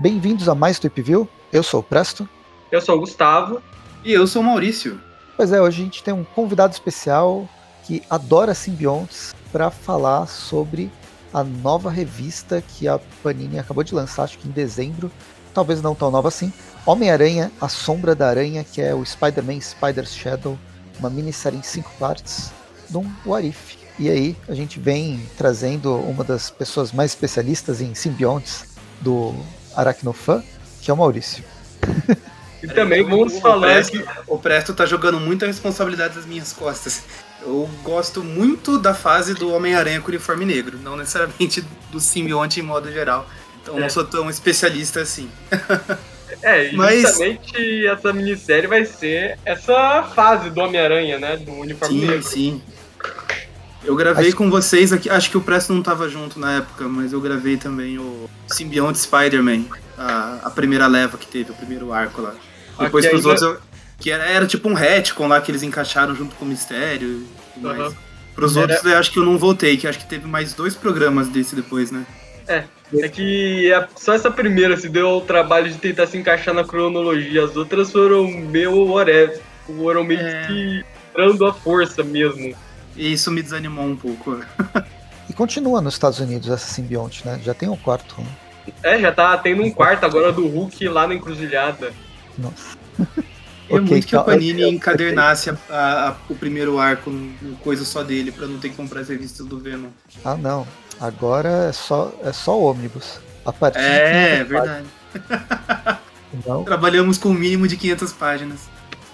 Bem-vindos a mais Tweepville. Eu sou o Presto. Eu sou o Gustavo. E eu sou o Maurício. Pois é, hoje a gente tem um convidado especial que adora simbiontes para falar sobre a nova revista que a Panini acabou de lançar, acho que em dezembro, talvez não tão nova assim. Homem-Aranha, A Sombra da Aranha, que é o Spider-Man Spider's Shadow, uma minissérie em cinco partes, de um What If. E aí a gente vem trazendo uma das pessoas mais especialistas em simbiontes do Aracnofan, que é o Maurício. E também vamos falar Presto, que o Presto tá jogando muita responsabilidade das minhas costas. Eu gosto muito da fase do Homem-Aranha com uniforme negro, não necessariamente do simbionte em modo geral. Então É. não sou tão especialista assim. é, Mas- justamente essa minissérie vai ser essa fase do Homem-Aranha, né? Do uniforme Sim, negro. sim. Eu gravei Acho- com vocês aqui, acho que o Presto não tava junto na época, mas eu gravei também o Simbionte Spider-Man, a, a primeira leva que teve, o primeiro arco lá. Depois Aqui pros ainda- outros, eu- que era, era tipo um retcon lá que eles encaixaram junto com o Mistério e tudo mais. Aham. Pros Era- outros eu acho que eu não voltei, que acho que teve mais dois programas desse depois, né? É que a- só essa primeira se deu o trabalho de tentar se encaixar na cronologia. As outras foram meio whatever. Foram meio É. que dando a força mesmo. E isso me desanimou um pouco. E continua nos Estados Unidos essa simbionte, né? Já tem o quarto. né? É, já tá tendo um quarto agora do Hulk lá na encruzilhada. Nossa. É muito que a então, Panini eu- encadernasse a- a- a- o primeiro arco no coisa só dele, pra não ter que comprar as revistas do Venom. Ah, não. Agora é só, é só ônibus. A partir de É, 500 verdade. Não, Trabalhamos com um mínimo de 500 páginas.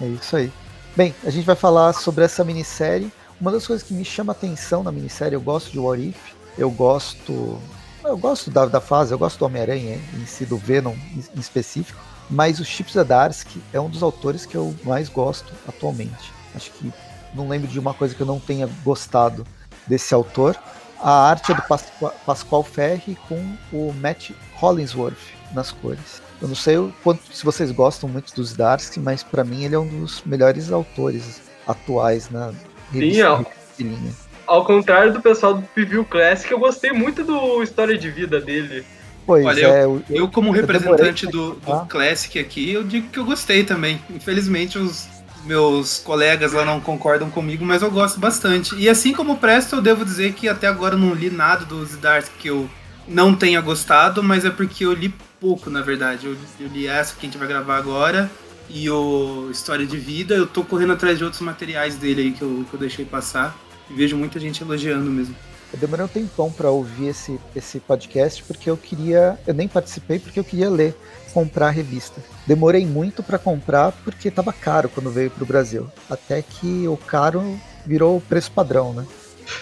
é isso aí. Bem, a gente vai falar sobre essa minissérie. Uma das coisas que me chama atenção na minissérie, eu gosto de What If, eu gosto. Eu gosto da, da fase, eu gosto do Homem-Aranha em si, do Venom em, em específico. Mas o Chip Zdarsky é um dos autores que eu mais gosto atualmente. Acho que não lembro de uma coisa que eu não tenha gostado desse autor. A arte é do Pasqua- Pascoal Ferri com o Matt Hollingsworth nas cores. Eu não sei o quanto se vocês gostam muito dos Zdarsky, mas para mim ele é um dos melhores autores atuais na revista, de linha. Ao contrário do pessoal do Preview Classic, eu gostei muito do história de vida dele. Pois Olha, é, o- Eu, como Eu representante do, do Classic aqui, eu digo que eu gostei também. Infelizmente, os meus colegas lá não concordam comigo, mas eu gosto bastante. E assim como o Presto, eu devo dizer que até agora eu não li nada do Zdarsky que eu não tenha gostado, mas é porque eu li pouco, na verdade. Eu, eu li essa que a gente vai gravar agora e o História de Vida. Eu tô correndo atrás de outros materiais dele aí que eu, que eu deixei passar. E vejo muita gente elogiando mesmo. Eu demorei um tempão para ouvir esse, esse podcast porque eu queria. Eu nem participei porque eu queria ler, comprar a revista. Demorei muito para comprar porque estava caro quando veio para o Brasil. Até que o caro virou o preço padrão, né?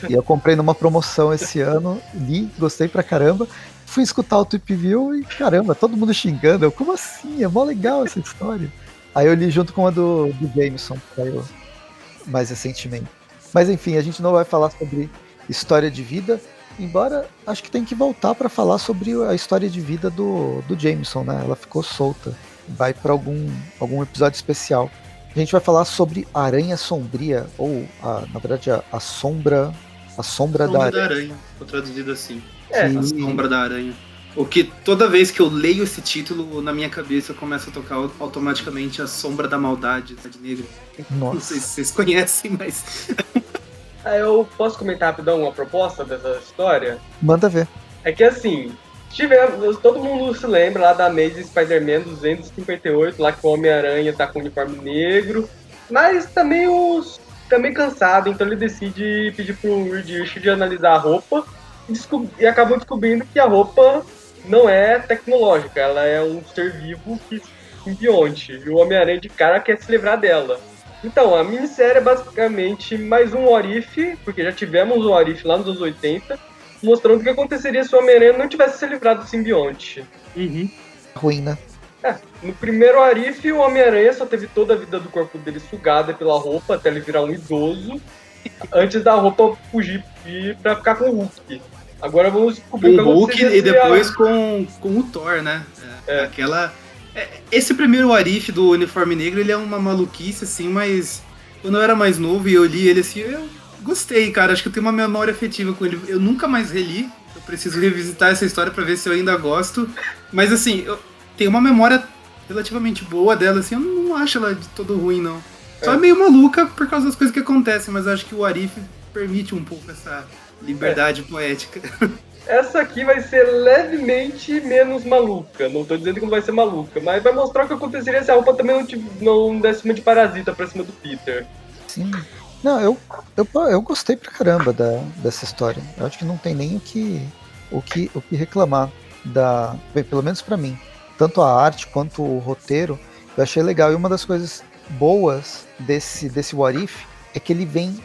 E eu comprei numa promoção esse ano, li, gostei pra caramba. Fui escutar o Tweep View e caramba, todo mundo xingando. Eu, como assim? É mó legal essa história. Aí eu li junto com a do, do Jameson, que saiu mais recentemente. Mas enfim, a gente não vai falar sobre história de vida, embora acho que tem que voltar para falar sobre a história de vida do, do Jameson, né? Ela ficou solta. Vai para algum, algum episódio especial. A gente vai falar sobre Aranha Sombria, ou a, na verdade a, a sombra. A sombra, Sombra da da Aranha. Aranha, foi traduzido assim. É, que- A Sombra da Aranha. O que toda vez que eu leio esse título, na minha cabeça começa a tocar au- automaticamente a Sombra da Maldade, Cidade Negra. Não Nossa. sei se vocês conhecem, mas. Ah, eu posso comentar rapidão uma proposta dessa história? Manda ver. É que assim, tivemos, todo mundo se lembra lá da Amazing Spider-Man 258, lá que o Homem-Aranha tá com o uniforme negro, mas meio, tá meio cansado, então ele decide pedir pro Reed Richards analisar a roupa e, e acabam descobrindo que a roupa não é tecnológica, ela é um ser vivo que simbionte, e o Homem-Aranha de cara quer se livrar dela. Então, a minissérie é basicamente mais um Orif, porque já tivemos um Orif lá nos anos 80, mostrando o que aconteceria se o Homem-Aranha não tivesse se livrado do simbionte. Ruim, né? No primeiro Arif, o Homem-Aranha só teve toda a vida do corpo dele sugada pela roupa até ele virar um idoso, antes da roupa fugir e pra ficar com o Hulk. Agora vamos descobrir Com o Hulk e a- depois com, com o Thor, né? É, É. Aquela. É, Esse primeiro Arif do uniforme negro, ele é uma maluquice, assim, mas quando eu era mais novo e eu li ele assim, eu gostei, cara. Acho que eu tenho uma memória afetiva com ele. Eu nunca mais reli. Eu preciso revisitar essa história para ver se eu ainda gosto. Mas assim, eu tenho uma memória relativamente boa dela, assim, eu não acho ela de todo ruim, não. Só é meio maluca por causa das coisas que acontecem, mas acho que o Arif permite um pouco essa liberdade é. poética. Essa aqui vai ser levemente menos maluca. Não tô dizendo que não vai ser maluca, mas vai mostrar o que aconteceria se a roupa também não, não desse uma de parasita pra cima do Peter. Sim. Não, eu, eu, eu gostei pra caramba da, dessa história. Eu acho que não tem nem o que, o que, o que reclamar. Da, pelo menos para mim. Tanto a arte quanto o roteiro, eu achei legal. E uma das coisas boas desse, desse What If é que ele vem em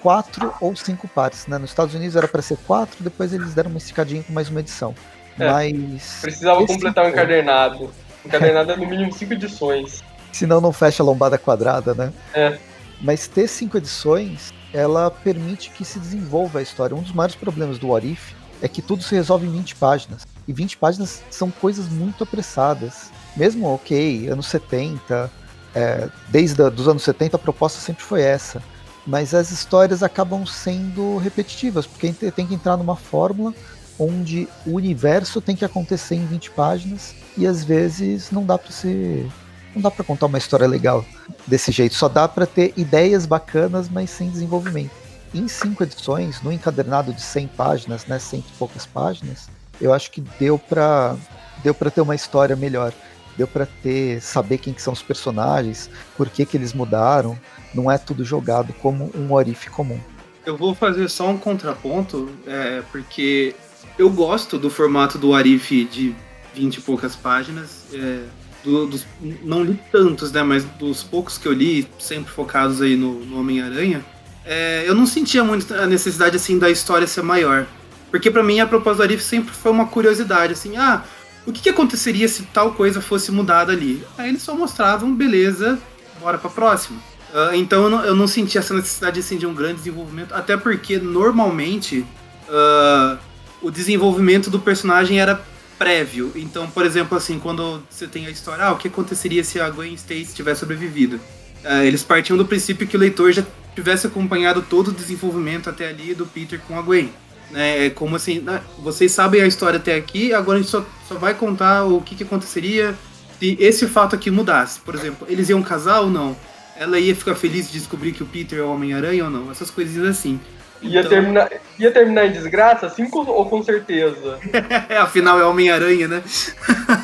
quatro ou cinco partes. Né? Nos Estados Unidos era para ser quatro, depois eles deram uma esticadinha com mais uma edição. É, Mas. Precisava completar o um encadernado. Encadernado é no mínimo cinco edições. Senão não fecha a lombada quadrada, né? É. Mas ter cinco edições, ela permite que se desenvolva a história. Um dos maiores problemas do What If é que tudo se resolve em 20 páginas. E 20 páginas são coisas muito apressadas. Mesmo, ok, anos 70, é, desde os anos 70 a proposta sempre foi essa. Mas as histórias acabam sendo repetitivas, porque tem que entrar numa fórmula onde o universo tem que acontecer em 20 páginas e às vezes não dá para ser não dá para contar uma história legal desse jeito, só dá para ter ideias bacanas, mas sem desenvolvimento. Em cinco edições, no encadernado de 100 páginas, né, cento e poucas páginas, eu acho que deu para deu para ter uma história melhor. Deu para ter saber quem que são os personagens, por que que eles mudaram, não é tudo jogado como um Orif comum. Eu vou fazer só um contraponto, é, porque eu gosto do formato do Arif de 20 e poucas páginas. É, do, dos, não li tantos, né? Mas dos poucos que eu li, sempre focados aí no, no Homem-Aranha, é, eu não sentia muito a necessidade assim da história ser maior. Porque para mim a proposta do Arif sempre foi uma curiosidade, assim, ah, o que, que, aconteceria se tal coisa fosse mudada ali? Aí eles só mostravam, beleza, bora pra próxima. Uh, então eu não, eu não senti essa necessidade assim, de um grande desenvolvimento, até porque normalmente uh, o desenvolvimento do personagem era prévio. Então, por exemplo, assim, quando você tem a história, ah, o que aconteceria se a Gwen Stacy tivesse sobrevivido? Uh, eles partiam do princípio que o leitor já tivesse acompanhado todo o desenvolvimento até ali do Peter com a Gwen. Né? É como assim, né? vocês sabem a história até aqui, agora a gente só, só vai contar o que, que aconteceria se esse fato aqui mudasse. Por exemplo, eles iam casar ou não? Ela ia ficar feliz de descobrir que o Peter é o Homem-Aranha ou não? Essas coisinhas assim. Ia, então... terminar, ia terminar em desgraça, sim ou com certeza? Afinal é Homem-Aranha, né?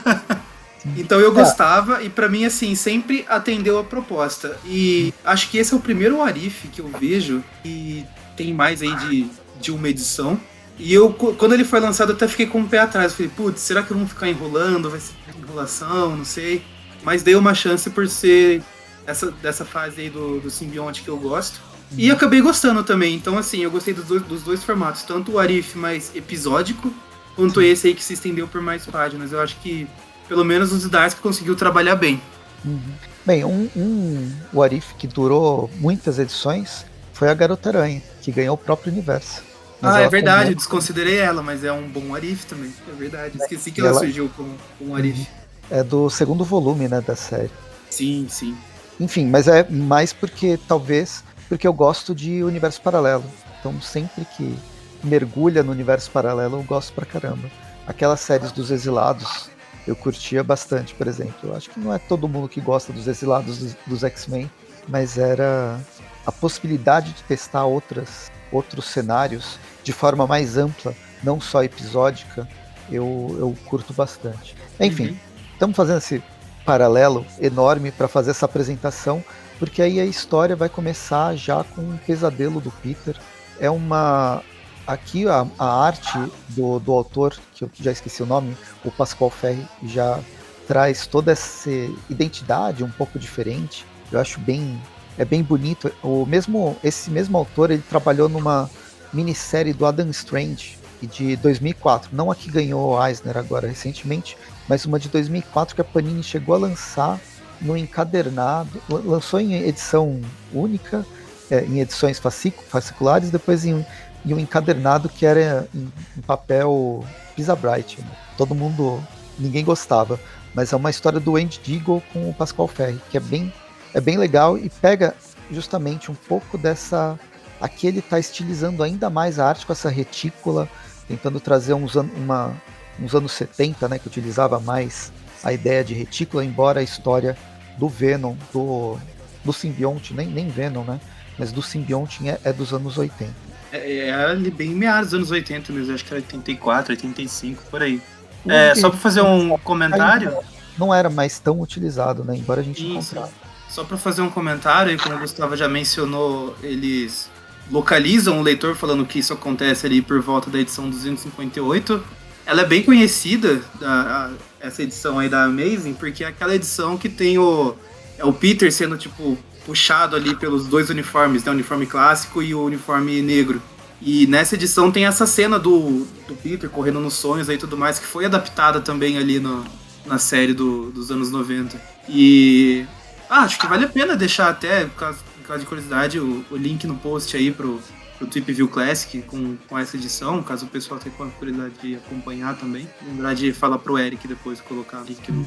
então eu gostava e para mim assim sempre atendeu a proposta e acho que esse é o primeiro Arif que eu vejo e tem mais aí de, de uma edição e eu quando ele foi lançado eu até fiquei com o pé atrás falei putz será que eu vou ficar enrolando vai ser enrolação não sei mas dei uma chance por ser essa dessa fase aí do, do simbionte que eu gosto e acabei gostando também. Então, assim, eu gostei dos dois, dos dois formatos. Tanto o Arif mais episódico, quanto esse aí que se estendeu por mais páginas. Eu acho que, pelo menos, o Zdarsky conseguiu trabalhar bem. Uhum. Bem, um, um o Arif que durou muitas edições foi a Garota Aranha, que ganhou o próprio universo. Mas ah, é verdade, eu desconsiderei ela, mas é um bom Arif também. É verdade, esqueci que ela, ela, surgiu com, com um Arif. É do segundo volume, né, da série. Sim, sim. Enfim, mas é mais porque talvez porque eu gosto de universo paralelo. Então sempre que mergulha no universo paralelo eu gosto pra caramba. Aquelas séries dos exilados eu curtia bastante, por exemplo. Eu acho que não é todo mundo que gosta dos exilados dos, dos X-Men, mas era a possibilidade de testar outras, outros cenários de forma mais ampla, não só episódica, eu, eu curto bastante. Enfim, uhum. estamos fazendo esse paralelo enorme para fazer essa apresentação porque aí a história vai começar já com um pesadelo do Peter. É uma. Aqui a, a arte do, do autor, que eu já esqueci o nome, o Pascoal Ferri, já traz toda essa identidade um pouco diferente. Eu acho bem. É bem bonito. O mesmo, esse mesmo autor ele trabalhou numa minissérie do Adam Strange de 2004, não a que ganhou Eisner agora recentemente, mas uma de 2004 que a Panini chegou a lançar no encadernado, lançou em edição única, é, em edições fasciculares, depois em, em, um encadernado que era em, em papel Pisa Bright. Né? Todo mundo, ninguém gostava, mas é uma história do Andy Deagle com o Pascal Ferri, que é bem, é bem legal e pega justamente um pouco dessa. Aqui ele está estilizando ainda mais a arte com essa retícula, tentando trazer uns, an uma, uns anos 70, né, que utilizava mais a ideia de retícula, embora a história do Venom, do, do simbionte, nem, nem Venom, né? Mas do simbionte é, é dos anos 80. É, é ali bem meados dos anos 80 mesmo, acho que era 84, 85, por aí. É, só para fazer um comentário. Não era mais tão utilizado, né? Embora a gente encontrasse. Só para fazer um comentário, e como o Gustavo já mencionou, eles localizam o leitor falando que isso acontece ali por volta da edição 258. Ela é bem conhecida, a, a, essa edição aí da Amazing, porque é aquela edição que tem o, é o Peter sendo, tipo, puxado ali pelos dois uniformes, né? O uniforme clássico e o uniforme negro. E nessa edição tem essa cena do, do Peter correndo nos sonhos e tudo mais, que foi adaptada também ali no, na série do, dos anos 90. E ah, acho que vale a pena deixar até, por causa, por causa de curiosidade, o, o, link no post aí pro, pro Trip View Classic com, com essa edição, caso o pessoal tenha curiosidade de acompanhar também. Lembrar de falar pro Eric depois colocar o link no,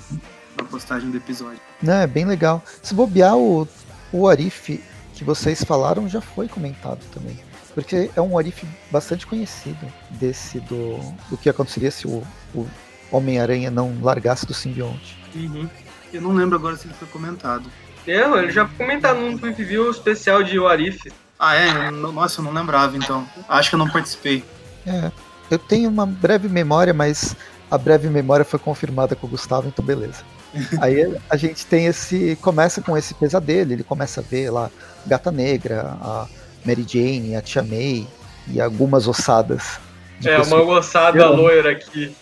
na postagem do episódio. Não, é bem legal. Se bobear o, o Arif que vocês falaram já foi comentado também. Porque é um Arif bastante conhecido desse do, do que aconteceria se o, o Homem-Aranha não largasse do simbionte. Uhum. Eu não lembro agora se ele foi comentado. É, ele já foi comentado num preview especial de Warif. Ah, é? Nossa, eu não lembrava então. Acho que eu não participei. É. Eu tenho uma breve memória, mas a breve memória foi confirmada com o Gustavo, então beleza. Aí a gente tem esse. Começa com esse pesadelo, ele começa a ver lá Gata Negra, a Mary Jane, a Tia May e algumas ossadas. É, uma ossada loira aqui.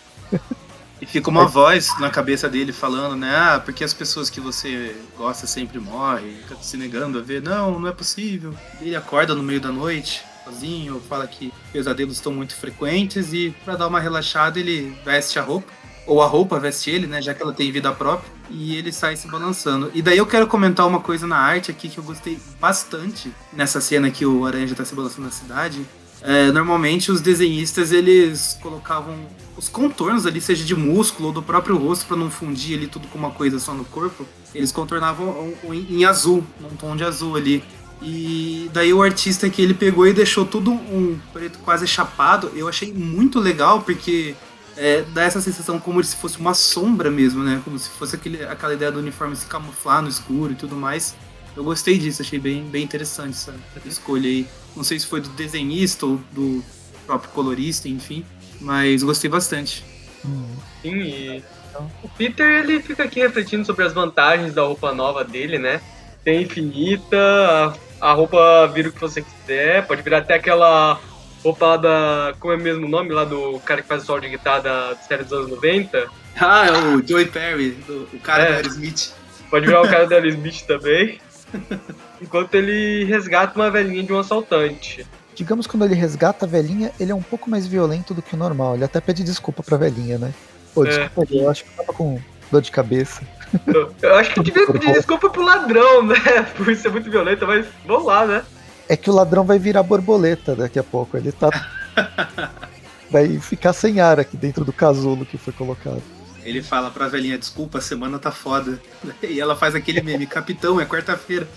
Fica uma voz na cabeça dele falando, né? Ah, porque as pessoas que você gosta sempre morrem, fica se negando a ver. Não, não é possível. Ele acorda no meio da noite, sozinho, fala que pesadelos estão muito frequentes e para dar uma relaxada ele veste a roupa. Ou a roupa veste ele, né? Já que ela tem vida própria. E ele sai se balançando. E daí eu quero comentar uma coisa na arte aqui que eu gostei bastante nessa cena que o Aranha tá se balançando na cidade é, normalmente os desenhistas eles colocavam os contornos ali, seja de músculo ou do próprio rosto, para não fundir ali tudo com uma coisa só no corpo. Eles contornavam em azul, num tom de azul ali. E daí o artista que ele pegou e deixou tudo um preto quase chapado, eu achei muito legal, porque é, dá essa sensação como se fosse uma sombra mesmo, né? Como se fosse aquele, aquela ideia do uniforme se camuflar no escuro e tudo mais. Eu gostei disso, achei bem, bem interessante essa, essa escolha aí. Não sei se foi do desenhista ou do próprio colorista, enfim, mas gostei bastante. Sim, e o Peter ele fica aqui refletindo sobre as vantagens da roupa nova dele, né? Tem infinita, a, a roupa vira o que você quiser, pode virar até aquela roupa lá da. Como é o mesmo nome lá do cara que faz o solo de guitarra da série dos anos 90? Ah, é o Joey Perry, do, o cara é. da Aerosmith. Pode virar o cara da Aerosmith também. enquanto ele resgata uma velhinha de um assaltante. Digamos que quando ele resgata a velhinha, ele é um pouco mais violento do que o normal. Ele até pede desculpa pra velhinha, né? Pô, é. desculpa, é. eu acho que eu tava com dor de cabeça. Eu, acho que eu devia pedir desculpa pro ladrão, né? Por ser muito violento, mas vamos lá, né? É que o ladrão vai virar borboleta daqui a pouco. Ele tá. vai ficar sem ar aqui dentro do casulo que foi colocado. Ele fala pra velhinha, desculpa, a semana tá foda. E ela faz aquele meme, capitão, é quarta-feira.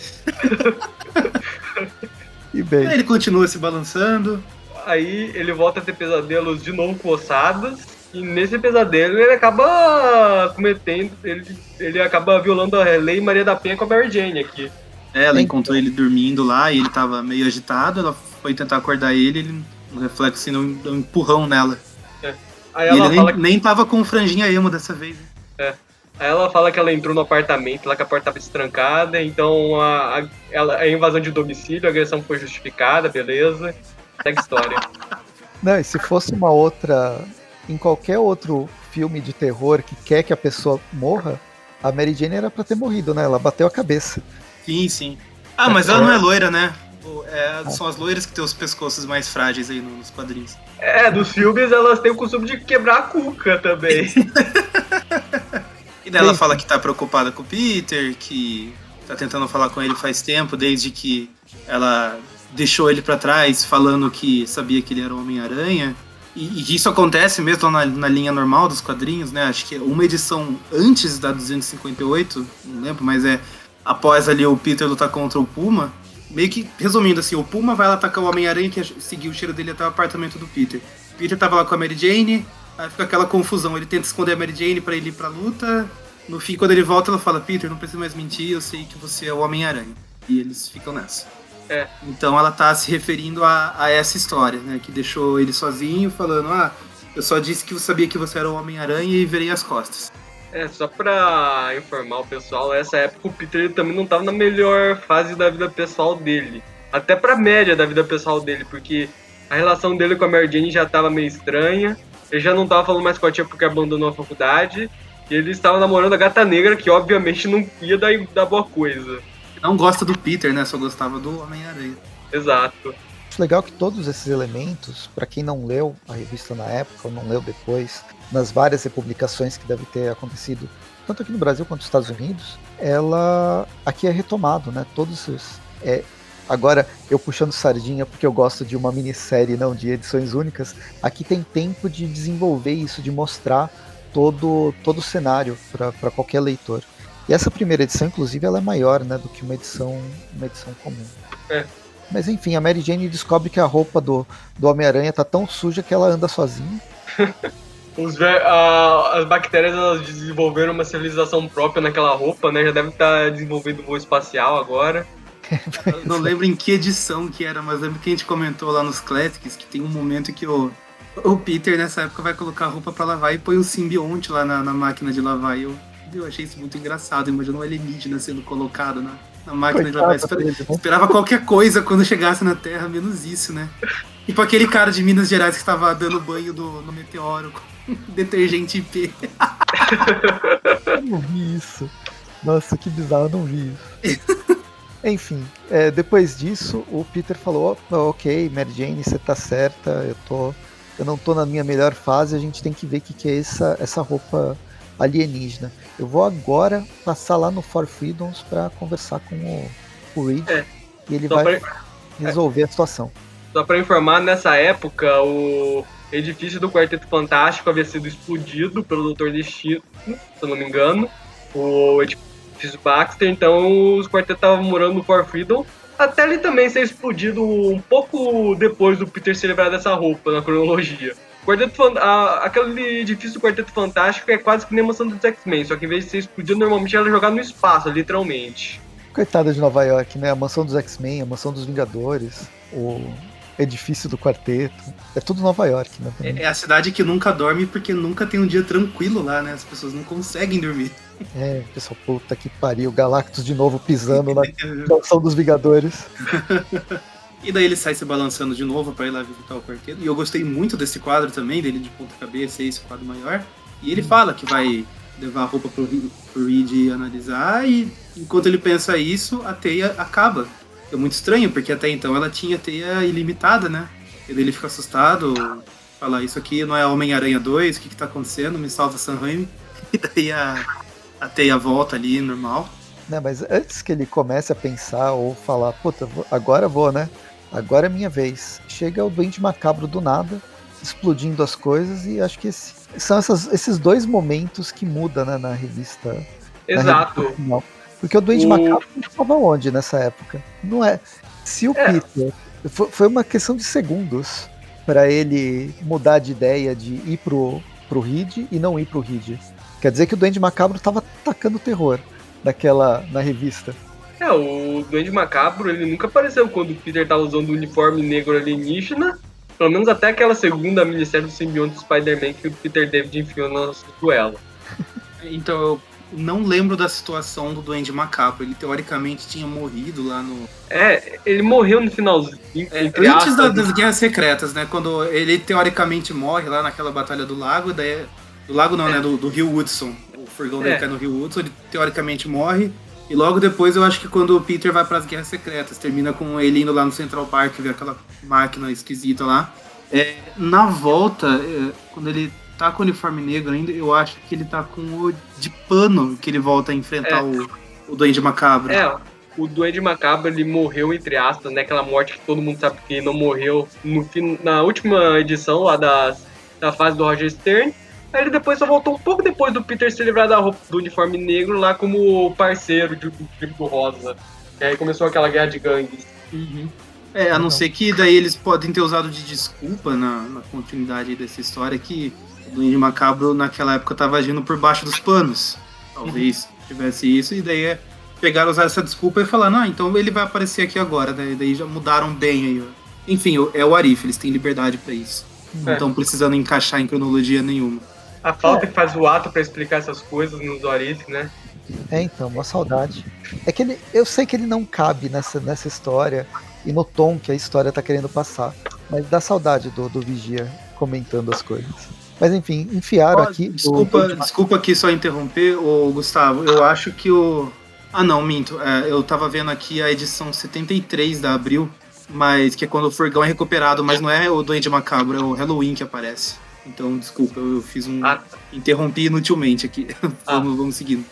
E bem. Aí ele continua se balançando. Aí ele volta a ter pesadelos de novo com ossadas. E nesse pesadelo ele acaba cometendo. Ele, ele acaba violando a lei Maria da Penha com a Mary Jane aqui. É, ela encontrou ele dormindo lá e ele tava meio agitado. Ela foi tentar acordar ele, ele um reflexo assim, deu um empurrão nela. Aí ela ele nem, que... nem tava com franjinha emo dessa vez. É. Aí ela fala que ela entrou no apartamento lá que a porta estava estrancada, então a, a, ela, a invasão de domicílio, a agressão foi justificada, beleza. Segue história. Não, e se fosse uma outra. Em qualquer outro filme de terror que quer que a pessoa morra, a Mary Jane era pra ter morrido, né? Ela bateu a cabeça. Sim, sim. Ah, mas ela não é loira, né? É, são as loiras que têm os pescoços mais frágeis aí nos quadrinhos. É, dos filmes elas têm o costume de quebrar a cuca também. e daí ela fala que tá preocupada com o Peter, que tá tentando falar com ele faz tempo, desde que ela deixou ele para trás, falando que sabia que ele era o Homem-Aranha. E, e, isso acontece mesmo na, na, linha normal dos quadrinhos, né? Acho que é uma edição antes da 258, não lembro, mas é após ali o Peter lutar contra o Puma meio que, resumindo assim, o Puma vai lá atacar o Homem-Aranha que seguiu o cheiro dele até o apartamento do Peter. Peter tava lá com a Mary Jane, aí fica aquela confusão. Ele tenta esconder a Mary Jane para ele ir pra luta. No fim, quando ele volta, ela fala: Peter, não precisa mais mentir, eu sei que você é o Homem-Aranha. E eles ficam nessa. É. Então ela tá se referindo a, a, essa história, né? Que deixou ele sozinho, falando: Ah, eu só disse que eu sabia que você era o Homem-Aranha e virei as costas. É, só pra informar o pessoal, nessa época o Peter também não tava na melhor fase da vida pessoal dele. Até pra média da vida pessoal dele, porque a relação dele com a Mary Jane já tava meio estranha. Ele já não tava falando mais com a tia porque abandonou a faculdade. E ele estava namorando a gata negra, que obviamente não ia dar, dar boa coisa. Não gosta do Peter, né? Só gostava do Homem-Aranha. Exato. Acho legal que todos esses elementos, para quem não leu a revista na época ou não leu depois, nas várias republicações que deve ter acontecido, tanto aqui no Brasil quanto nos Estados Unidos, ela aqui é retomado, né? Todos os é, agora eu puxando sardinha porque eu gosto de uma minissérie, não de edições únicas. Aqui tem tempo de desenvolver isso, de mostrar todo todo o cenário para qualquer leitor. E essa primeira edição, inclusive, ela é maior, né, do que uma edição uma edição comum. É. Mas enfim, a Mary Jane descobre que a roupa do, do Homem-Aranha tá tão suja que ela anda sozinha. A, as bactérias elas desenvolveram uma civilização própria naquela roupa, né? Já deve estar tá desenvolvendo voo espacial agora. Eu não lembro em que edição que era, mas lembro que a gente comentou lá nos Classics que tem um momento que o, o Peter nessa época vai colocar a roupa para lavar e põe o simbionte lá na, na máquina de lavar. E eu, eu achei isso muito engraçado. Imagina um alienígena sendo colocado na, na máquina Coitado de lavar. Esper, né? esperava qualquer coisa quando chegasse na Terra, menos isso, né? Tipo aquele cara de Minas Gerais que estava dando banho do, no meteoro com detergente IP. eu não vi isso. Nossa, que bizarro, eu não vi isso. Enfim, é, depois disso, o Peter falou: oh, Ok, Mary Jane, você tá certa, eu, tô, eu não tô na minha melhor fase, a gente tem que ver o que, que é essa, essa roupa alienígena. Eu vou agora passar lá no For Freedoms para conversar com o, o Reed é, e ele vai pra... resolver é. a situação. Só para informar, nessa época, o edifício do Quarteto Fantástico havia sido explodido pelo Dr. Destino, se eu não me engano. O edifício Baxter, então os quartetos estavam morando no For Freedom. Até ele também ser explodido um pouco depois do Peter se livrar dessa roupa na cronologia. Quarteto, aquele edifício do Quarteto Fantástico é quase que nem a mansão dos X-Men, só que em vez de ser explodido, normalmente ela é jogada no espaço, literalmente. Coitada de Nova York, né? A mansão dos X-Men, a mansão dos Vingadores, o edifício do quarteto. É tudo Nova York, né? É, é a cidade que nunca dorme porque nunca tem um dia tranquilo lá, né? As pessoas não conseguem dormir. É, pessoal, puta que pariu. Galactus de novo pisando na mansão dos Vingadores. E daí ele sai se balançando de novo para ir lá visitar o quarteto. E eu gostei muito desse quadro também, dele de ponta cabeça, esse quadro maior. E ele fala que vai levar a roupa pro, pro Reed analisar, e enquanto ele pensa isso, a teia acaba. É muito estranho, porque até então ela tinha teia ilimitada, né? E daí ele fica assustado, fala, isso aqui não é Homem-Aranha 2, o que que tá acontecendo? Me salva San Raimi. E daí a, a teia volta ali, normal. Né, mas antes que ele comece a pensar ou falar, puta, agora vou, né? Agora é minha vez. Chega o Duende Macabro do nada, explodindo as coisas, e acho que esse, são essas, esses dois momentos que mudam né, na revista. Exato. Na revista Porque o Duende o... Macabro estava onde nessa época? Não é. Se o é. Peter. Foi, uma questão de segundos para ele mudar de ideia de ir pro, pro Reed e não ir pro Reed. Quer dizer que o Duende Macabro estava atacando terror naquela na revista. É, o Duende Macabro, ele nunca apareceu quando o Peter tava usando o uniforme negro alienígena. Pelo menos até aquela segunda minissérie do simbionte do Spider-Man que o Peter David enfiou no duelo. Então, eu não lembro da situação do Duende Macabro. Ele teoricamente tinha morrido lá no. É, ele morreu no finalzinho. É, antes aspas, da, das Guerras Secretas, né? Quando ele teoricamente morre lá naquela Batalha do Lago, daí. Do lago não, é. né? Do, do Rio Hudson. O furgão dele é. cai no Rio Hudson, ele teoricamente morre. E logo depois eu acho que quando o Peter vai para as Guerras Secretas, termina com ele indo lá no Central Park, ver aquela máquina esquisita lá. É, na volta, é, quando ele tá com o uniforme negro ainda, eu acho que ele tá com o de pano que ele volta a enfrentar é. o, o Duende Macabro. É, o Duende Macabro ele morreu, entre aspas, né? Aquela morte que todo mundo sabe que não morreu no, na última edição lá da, da fase do Roger Stern. Aí ele depois só voltou um pouco depois do Peter se livrar da roupa, do uniforme negro lá como parceiro de, do Rosa. E aí começou aquela guerra de gangues. Uhum. É, a não ser que daí eles podem ter usado de desculpa na, na continuidade dessa história que Duende Macabro naquela época estava agindo por baixo dos panos. Talvez uhum. tivesse isso, e daí é pegaram usar essa desculpa e falar, não, então ele vai aparecer aqui agora, daí, daí já mudaram bem aí. Enfim, é o Arif, eles têm liberdade para isso. Não estão é. precisando encaixar em cronologia nenhuma. A falta é. que faz o ato para explicar essas coisas nos Arif, né? É, então, uma saudade. É que ele, eu sei que ele não cabe nessa, nessa história e no tom que a história tá querendo passar. Mas dá saudade do, do Vigia comentando as coisas. Mas enfim, enfiaram aqui. Desculpa, o... desculpa aqui só interromper, ô, Gustavo. Eu acho que o. Ah, não, minto. É, eu tava vendo aqui a edição 73 da Abril, mas que é quando o Furgão é recuperado, mas não é o Duende Macabro, é o Halloween que aparece. Então, desculpa, eu fiz um. Ah. Interrompi inutilmente aqui. Ah. vamos, vamos seguindo.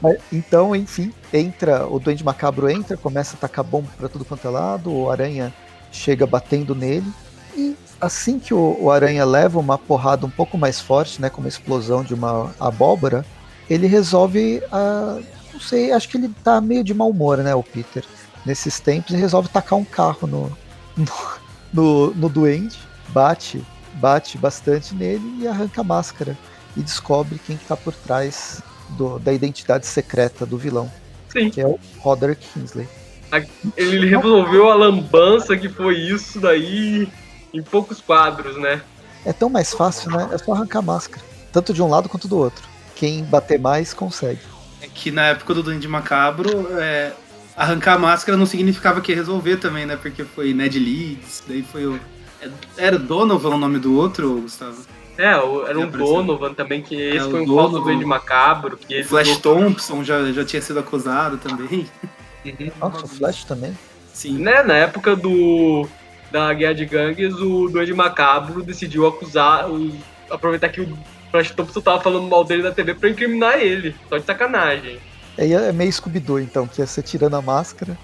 Mas, então, enfim, entra, o Duende Macabro entra, começa a tacar bomba pra tudo quanto é lado, o Aranha chega batendo nele, e assim que o, o, Aranha leva uma porrada um pouco mais forte, né, como a explosão de uma abóbora, ele resolve, uh, não sei, acho que ele tá meio de mau humor, né, o Peter, nesses tempos, e resolve tacar um carro no, no, no, no Duende, bate, bate bastante nele e arranca a máscara, e descobre quem está por trás do, da identidade secreta do vilão. Sim. Que é o Roderick Kingsley. Ele resolveu a lambança que foi isso daí em poucos quadros, né? É tão mais fácil, né? É só arrancar a máscara. Tanto de um lado quanto do outro. Quem bater mais consegue. É que na época do Duende Macabro, é, arrancar a máscara não significava que ia resolver também, né? Porque foi Ned Leeds, daí foi o. É, era Donovan o nome do outro, Gustavo? É, era um Donovan também, que esse é, foi um Donovan, do Duende Macabro. Que o Flash Thompson já, já tinha sido acusado também. Uhum. Nossa, o Flash também? Sim. Né, na época do da Guerra de Gangues, o Duende Macabro decidiu acusar, o, aproveitar que o Flash Thompson tava falando mal dele na TV pra incriminar ele, só de sacanagem. É, é meio scooby então, que ia ser tirando a máscara,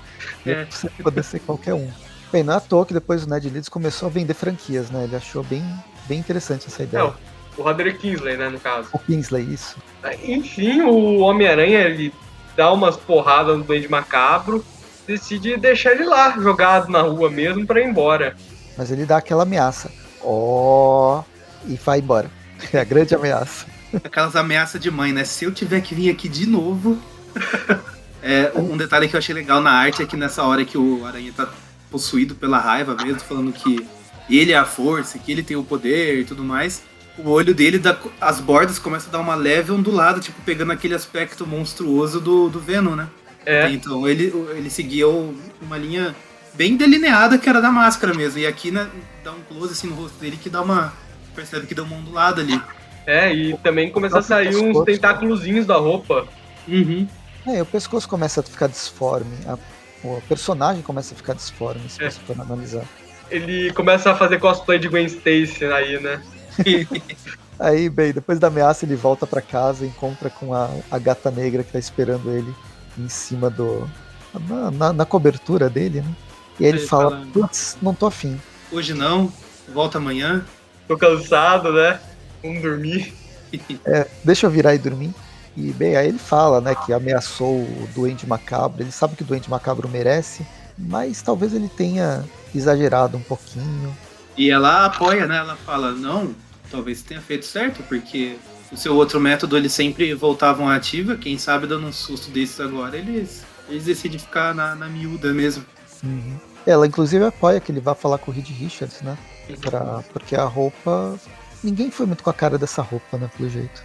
é. você poder ser qualquer um. Bem, não é à toa que depois o Ned Leeds começou a vender franquias, né? Ele achou bem, bem interessante essa ideia. Não, o Roderick Kingsley, né, no caso. O Kingsley, isso. Enfim, o Homem-Aranha, ele dá umas porradas no Duende Macabro, decide deixar ele lá, jogado na rua mesmo, para ir embora. Mas ele dá aquela ameaça. Ó, oh, e vai embora. É a grande ameaça. Aquelas ameaças de mãe, né? Se eu tiver que vir aqui de novo. é, um detalhe que eu achei legal na arte é que nessa hora que o Aranha tá possuído pela raiva mesmo, falando que ele é a força, que ele tem o poder e tudo mais. O olho dele, dá, as bordas começam a dar uma leve ondulada, tipo, pegando aquele aspecto monstruoso do, do Venom, né? É. Então ele, ele seguia uma linha bem delineada que era da máscara mesmo. E aqui né, dá um close assim no rosto dele que dá uma. Percebe que dá uma ondulada ali. É, e também começa a sair uns tentáculozinhos da roupa. Uhum. É, o pescoço começa a ficar disforme. A, o personagem começa a ficar disforme, se é. você for analisar. Ele começa a fazer cosplay de Gwen Stacy aí, né? aí, bem, depois da ameaça ele volta para casa, encontra com a, a gata negra que tá esperando ele em cima do. na, na, na cobertura dele, né? E aí ele, ele fala, fala putz, não tô afim. Hoje não, volta amanhã. Tô cansado, né? Vamos dormir. é, deixa eu virar e dormir. E bem, aí ele fala, né, que ameaçou o Duende Macabro. Ele sabe que o Duende Macabro merece, mas talvez ele tenha exagerado um pouquinho. E ela apoia, né? Ela fala, não, talvez tenha feito certo, porque o seu outro método eles sempre voltavam à ativa. Quem sabe dando um susto desses agora, eles, eles decidem ficar na, na miúda mesmo. Uhum. Ela inclusive apoia que ele vá falar com o Reed Richards, né? Pra, porque a roupa. Ninguém foi muito com a cara dessa roupa, né? Pelo jeito.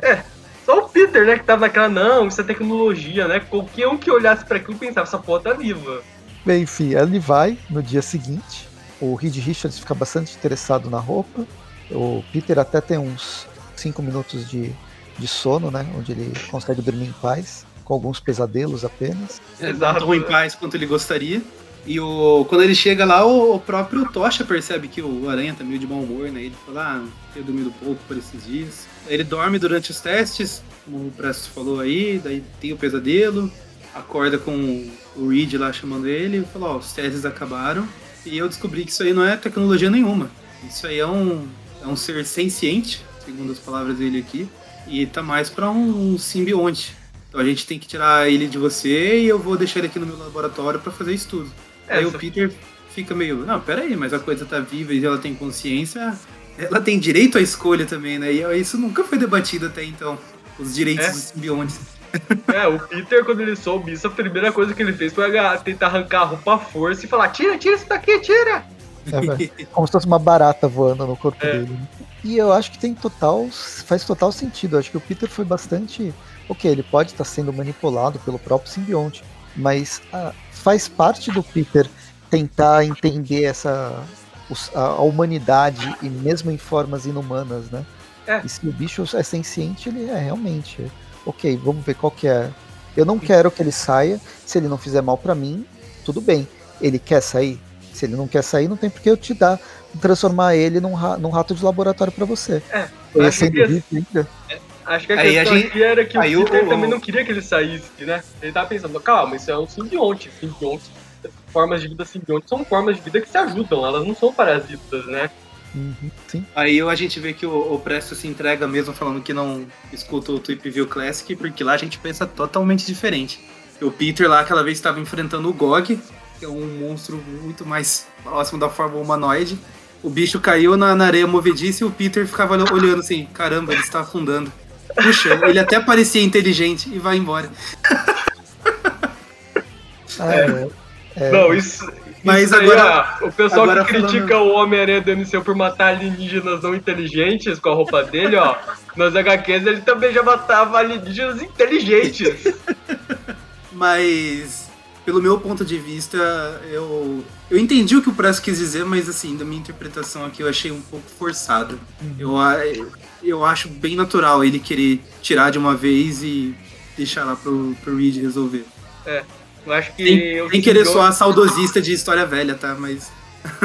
É, só o Peter, né? Que tava naquela, não, isso é tecnologia, né? Qualquer um que olhasse para aquilo pensava, essa porra tá viva. Bem, enfim, ele vai no dia seguinte. O Reed Richards fica bastante interessado na roupa. O Peter até tem uns 5 minutos de, de sono, né? Onde ele consegue dormir em paz, com alguns pesadelos apenas. Exato. Tão em paz quanto ele gostaria. E o, quando ele chega lá, o, o, próprio Tocha percebe que o Aranha tá meio de mau humor, né? Ele fala, ah, tenho dormido pouco por esses dias. Ele dorme durante os testes, como o Presto falou aí, daí tem o pesadelo, acorda com o Reed lá chamando ele e fala, ó, oh, os testes acabaram. E eu descobri que isso aí não é tecnologia nenhuma. Isso aí é um, é um ser senciente, segundo as palavras dele aqui, e tá mais para um, um simbionte. Então a gente tem que tirar ele de você e eu vou deixar ele aqui no meu laboratório para fazer estudo. Aí o Peter fica meio, não, peraí, mas a coisa tá viva e ela tem consciência, ela tem direito à escolha também, né? E isso nunca foi debatido até então, os direitos é. dos simbiontes. É, o Peter, quando ele soube isso, a primeira coisa que ele fez foi tentar arrancar a roupa à força e falar: tira, tira isso daqui, tira! É, como se fosse uma barata voando no corpo é. dele. Né? E eu acho que tem total. faz total sentido. Eu acho que o Peter foi bastante. Ok, ele pode estar sendo manipulado pelo próprio simbionte, mas ah, faz parte do Peter tentar entender essa a, humanidade e mesmo em formas inumanas, né? É. E se o bicho é senciente, ele é realmente. Ok, vamos ver qual que é. Eu não quero que ele saia. Se ele não fizer mal para mim, tudo bem. Ele quer sair? Se ele não quer sair, não tem por que eu te dar, transformar ele num, ra, num rato de laboratório para você. É, eu acho que, ainda. É, acho que a aí questão a gente, era que o Peter o, também não queria que ele saísse, né? Ele tava pensando, calma, isso é um simbionte. Simbionte, formas de vida simbionte são formas de vida que se ajudam, elas não são parasitas, né? Uhum, Aí a gente vê que o, o Presto se entrega mesmo falando que não escuta o Tweep View Classic, porque lá a gente pensa totalmente diferente. O Peter lá aquela vez estava enfrentando o Gog, que é um monstro muito mais próximo da forma humanoide. O bicho caiu na, na areia movediça e o Peter ficava olhando assim: caramba, ele está afundando. Puxa, ele até parecia inteligente e vai embora. Ah, é. É. Não, isso. Mas isso agora. Aí, ó, o pessoal agora que critica falando... o Homem-Aranha do MCU por matar alienígenas não inteligentes com a roupa dele, ó. Nas HQs ele também já matava alienígenas inteligentes. Mas pelo meu ponto de vista, eu, eu entendi o que o Presto quis dizer, mas assim, da minha interpretação aqui eu achei um pouco forçada. Uhum. Eu, eu acho bem natural ele querer tirar de uma vez e deixar lá pro, pro Reed resolver. É, eu acho que. Tem, tem querer só a saudosista de história velha, tá? Mas.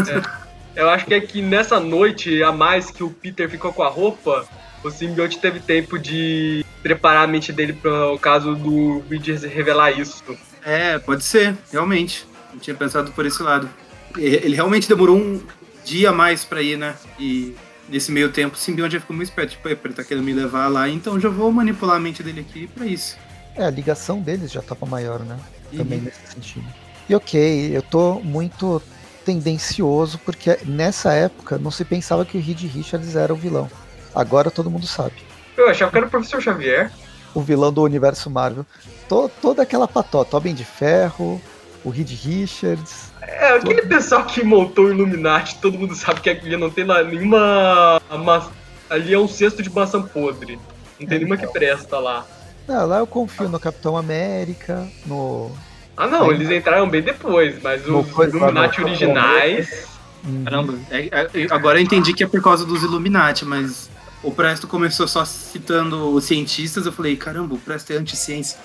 É. Eu acho que é que nessa noite, a mais que o Peter ficou com a roupa, o simbionte teve tempo de preparar a mente dele para o caso do Reed revelar isso. É, pode ser, realmente. Não tinha pensado por esse lado. Ele realmente demorou um dia a mais pra ir, né? E nesse meio tempo o simbionte já ficou muito esperto. Tipo, ele tá querendo me levar lá, então já vou manipular a mente dele aqui pra isso. É, a ligação deles já tava maior, né? Também uhum. nesse sentido. E ok, eu tô muito tendencioso, porque nessa época não se pensava que o Reed Richards era o vilão. Agora todo mundo sabe. Eu achava que era o Professor Xavier o vilão do universo Marvel. Tô, toda aquela patota, Homem de Ferro, o Reed Richards. É, aquele todo... pessoal que montou o Illuminati, todo mundo sabe que ali não tem lá nenhuma. Uma, ali é um cesto de maçã podre. Não tem é, nenhuma que presta lá. Não, lá eu confio no Capitão América, no. Ah não, eles entraram bem depois, mas os Illuminati originais. Uhum. Caramba, é, é, agora eu entendi que é por causa dos Illuminati, mas o Presto começou só citando os cientistas, eu falei, caramba, o Presto é anti-ciência.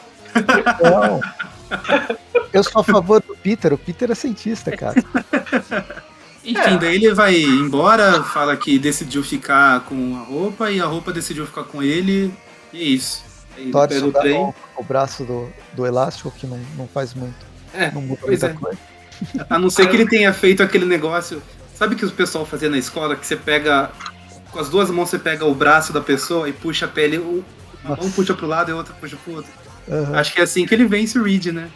Não. Eu sou a favor do Peter, o Peter é cientista, cara. Enfim, daí ele vai embora, fala que decidiu ficar com a roupa e a roupa decidiu ficar com ele, e é isso. Aí Torce o, trem. o braço do, do elástico, que não, não faz muito. É, não muda muita é. coisa. A não ser que ele tenha feito aquele negócio. Sabe que o pessoal fazia na escola que você pega com as duas mãos você pega o braço da pessoa e puxa a pele, uma mão puxa pro lado e a outra puxa pro outro. Uhum. Acho que é assim que ele vence o Reed, né?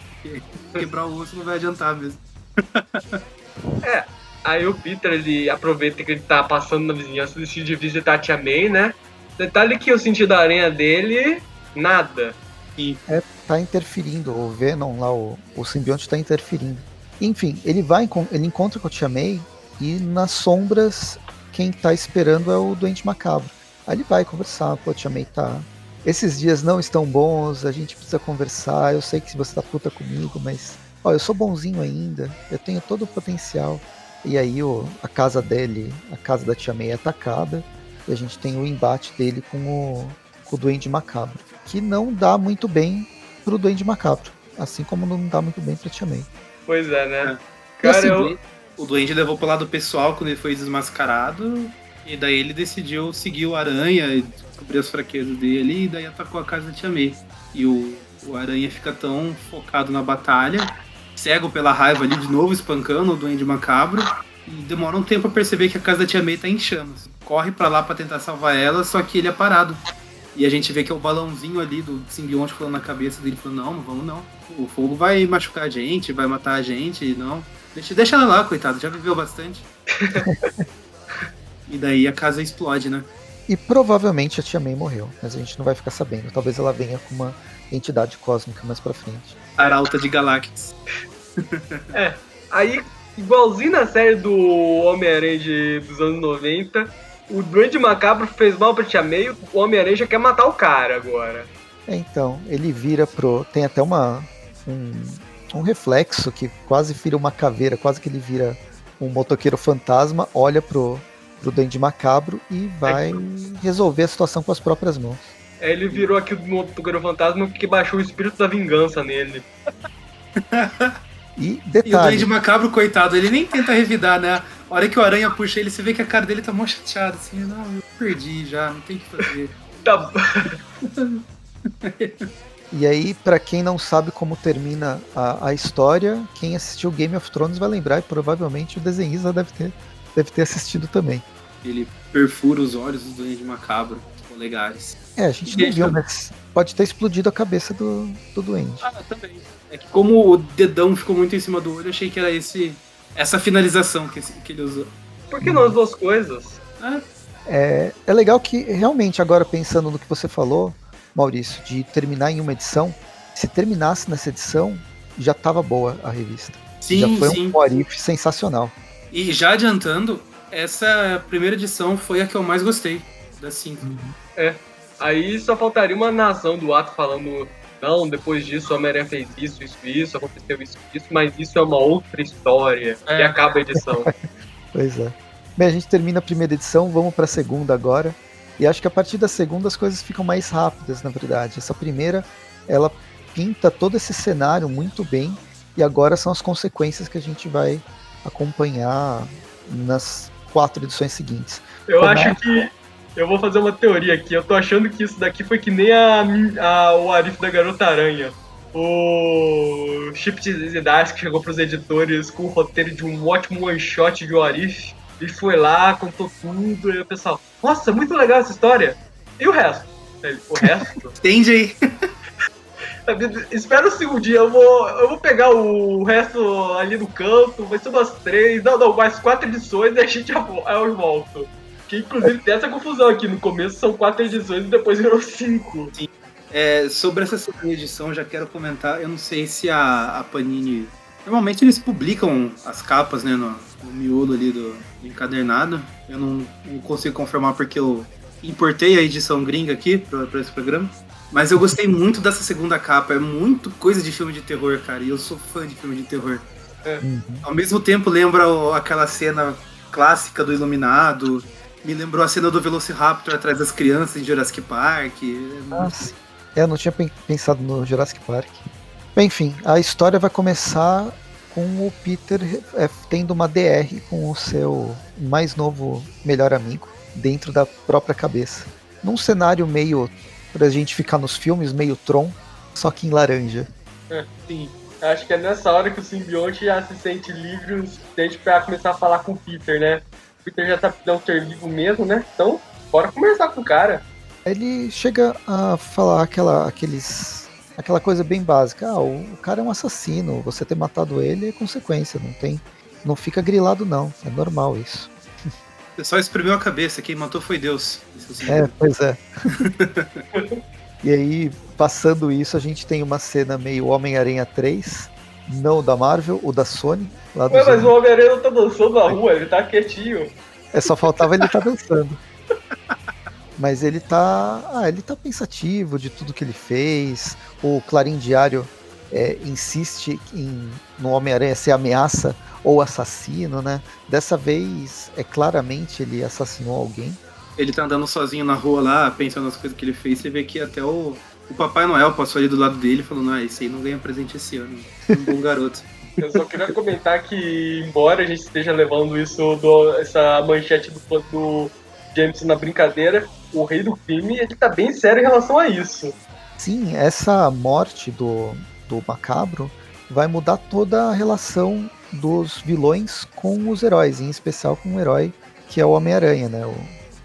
Quebrar o osso não vai adiantar mesmo. é, aí o Peter ele aproveita que ele tá passando na vizinhança, decide visitar a Tia May, né? Detalhe que o sentido da aranha dele, nada. E... É, tá interferindo, o Venom lá, o, o simbionte tá interferindo. Enfim, ele vai, ele encontra com a Tia May e nas sombras quem tá esperando é o doente macabro. Aí ele vai conversar, pô, Tia May tá. Esses dias não estão bons, a gente precisa conversar. Eu sei que você tá puta comigo, mas ó, eu sou bonzinho ainda, eu tenho todo o potencial. E aí o, a casa dele, a casa da Tia May é atacada, e a gente tem o embate dele com o, com o Duende Macabro, que não dá muito bem pro Duende Macabro, assim como não dá muito bem pra Tia May. Pois é, né? É. Cara, assim, eu, o Duende levou pro lado pessoal quando ele foi desmascarado. E daí ele decidiu seguir o Aranha e descobrir as fraquezas dele. E daí atacou a casa da Tia May. E o, o Aranha fica tão focado na batalha, cego pela raiva ali, de novo espancando o Duende Macabro. E demora um tempo a perceber que a casa da Tia May tá em chamas. Corre para lá para tentar salvar ela, só que ele é parado. E a gente vê que é o balãozinho ali do simbionte falando na cabeça dele, falando, não, não vamos não. O fogo vai machucar a gente, vai matar a gente, não. Deixa, deixa ela lá, coitado, já viveu bastante. e daí a casa explode, né? E provavelmente a Tia May morreu, mas a gente não vai ficar sabendo. Talvez ela venha com uma entidade cósmica mais pra frente. Arauta de Galactus. é, aí, igualzinho na série do Homem-Aranha dos anos 90, o Duende Macabro fez mal pra Tia May, o Homem-Aranha já quer matar o cara agora. É, então, ele vira pro. Tem até uma. Um, um reflexo que quase vira uma caveira, quase que ele vira um motoqueiro fantasma, olha pro, pro Duende Macabro e vai é. resolver a situação com as próprias mãos. É, ele virou aqui o motoqueiro fantasma que baixou o espírito da vingança nele. E detalhe. E o Duende Macabro, coitado, ele nem tenta revidar, né? A hora que o Aranha puxa ele, você vê que a cara dele tá mó chateada, assim, não, eu perdi já, não tem o que fazer. tá. E aí, para quem não sabe como termina a, a, história, quem assistiu Game of Thrones vai lembrar e provavelmente o desenhista deve ter, deve ter assistido também. Ele perfura os olhos do Duende Macabro, polegares. É, a gente não viu, mas pode ter explodido a cabeça do, do Duende. Ah, também. É que como o dedão ficou muito em cima do olho, achei que era esse essa finalização que, que ele usou. Por que não as duas coisas? Ah. É, é legal que, realmente, agora pensando no que você falou, Maurício, de terminar em uma edição, se terminasse nessa edição, já estava boa a revista. Sim, já foi sim. um Warif sensacional. E já adiantando, essa primeira edição foi a que eu mais gostei das cinco. Uhum. É. Aí só faltaria uma narração do ato falando não, depois disso o Homem-Aranha fez isso, isso, isso, aconteceu isso, isso, mas isso é uma outra história é. e acaba a edição. pois é. Bem, a gente termina a primeira edição, vamos para a segunda agora. E acho que a partir da segunda as coisas ficam mais rápidas, na verdade. Essa primeira, ela pinta todo esse cenário muito bem e agora são as consequências que a gente vai acompanhar nas quatro edições seguintes. Eu Como acho é... que eu vou fazer uma teoria aqui. Eu tô achando que isso daqui foi que nem a, a o Arif da Garota Aranha. O Chip Zdarsky chegou pros editores com o roteiro de um ótimo one shot de Arif. E foi lá, contou tudo, e o pessoal, nossa, muito legal essa história. E o resto? O resto? Entende aí. Espera um segundinho, eu vou, eu vou pegar o resto ali no canto, vai ser umas três, não, não, mais quatro edições e a gente já eu volto. Que inclusive tem essa confusão aqui. No começo são quatro edições e depois virou cinco. Sim. É, sobre essa segunda edição, já quero comentar. Eu não sei se a, a Panini. Normalmente eles publicam as capas, né, no, no miolo ali do, do encadernado. Eu não, não, consigo confirmar porque eu importei a edição gringa aqui para esse programa. Mas eu gostei muito dessa segunda capa. É muito coisa de filme de terror, cara. E eu sou fã de filme de terror. É. Uhum. Ao mesmo tempo, lembra aquela cena clássica do Iluminado me lembrou a cena do Velociraptor atrás das crianças em Jurassic Park. Nossa. É, eu não tinha pensado no Jurassic Park. Enfim, a história vai começar com o Peter é, tendo uma DR com o seu mais novo melhor amigo dentro da própria cabeça. Num cenário meio pra gente ficar nos filmes, meio Tron, só que em laranja. É, sim. Acho que é nessa hora que o simbionte já se sente livre o suficiente pra começar a falar com o Peter, né? Peter já tá não ser vivo mesmo, né? Então, bora conversar com o cara. Ele chega a falar aquela, aqueles, aquela coisa bem básica. Ah, o, o cara é um assassino, você ter matado ele é consequência, não tem. Não fica grilado, não. É normal isso. Você só espremeu a cabeça, quem matou foi Deus. É, pois é. e aí, passando isso, a gente tem uma cena meio Homem-Aranha 3, não da Marvel, o da Sony. Lá Ué, mas o Homem-Aranha não tá dançando na rua, ele tá quietinho. É, só faltava ele estar tá dançando. Mas ele tá. Ah, ele tá pensativo de tudo que ele fez. O Clarim Diário é, insiste em, no Homem-Aranha ser ameaça ou assassino, né? Dessa vez, é claramente ele assassinou alguém. Ele tá andando sozinho na rua lá, pensando nas coisas que ele fez, você vê que até o o Papai Noel passou ali do lado dele falando, ah, esse aí não ganha presente esse ano. Um bom garoto. Eu só queria comentar que, embora a gente esteja levando isso, do, essa manchete do, do James na brincadeira, o rei do crime, ele tá bem sério em relação a isso. Sim, essa morte do, do macabro vai mudar toda a relação dos vilões com os heróis, em especial com o herói que é o Homem-Aranha, né?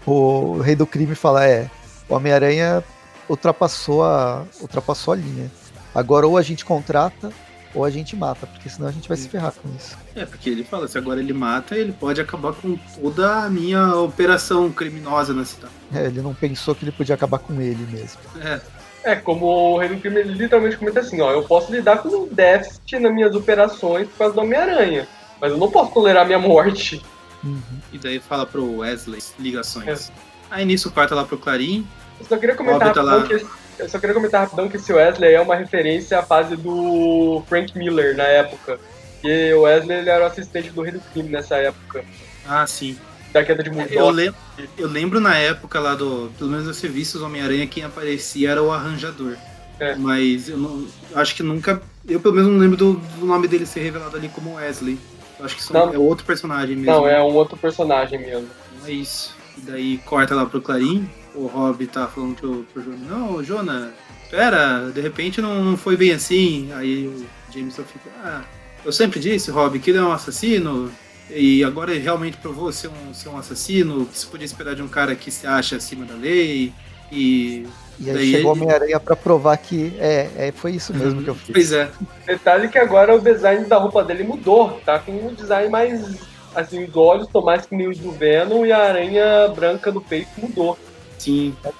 O, o rei do crime fala, é, o Homem-Aranha ultrapassou a, ultrapassou a linha. Agora ou a gente contrata ou a gente mata, porque senão a gente vai se ferrar com isso. É, porque ele fala, se agora ele mata, ele pode acabar com toda a minha operação criminosa na cidade. É, ele não pensou que ele podia acabar com ele mesmo. É. É, como o Rei do Crime ele literalmente comenta assim, ó, eu posso lidar com um déficit nas minhas operações por causa do Homem-Aranha, mas eu não posso tolerar minha morte. Uhum. E daí fala pro Wesley ligações. Aí nisso corta lá pro Clarim. Eu só queria comentar tá lá. que eu só queria comentar rapidão que esse Wesley é uma referência à fase do Frank Miller na época. E o Wesley ele era o assistente do Rei do Crime nessa época, Ah, sim. da queda de Eu, Murdoch. lem- eu lembro na época lá do. Pelo menos das revistas Homem-Aranha, quem aparecia era o arranjador. É. Mas eu não. Acho que nunca. Eu pelo menos não lembro do, do nome dele ser revelado ali como Wesley. Eu acho que isso Não. é outro personagem mesmo. Não, é um outro personagem mesmo. Então é isso. E daí corta lá pro Clarim. O Rob tá falando pro, pro Jonah, não, Jonah, pera, de repente não, não foi bem assim. Aí o Jameson fica, ah, eu sempre disse, Rob, que ele é um assassino. E agora ele realmente provou ser um, ser um assassino. O que se podia esperar de um cara que se acha acima da lei. E. E aí Daí chegou ele- Homem-Aranha pra provar que é, é, foi isso mesmo que eu fiz. Pois é. Detalhe que agora o design da roupa dele mudou, tá com um design mais. Assim, os olhos estão mais que nem os do Venom e a aranha branca do peito mudou. Sim. Tá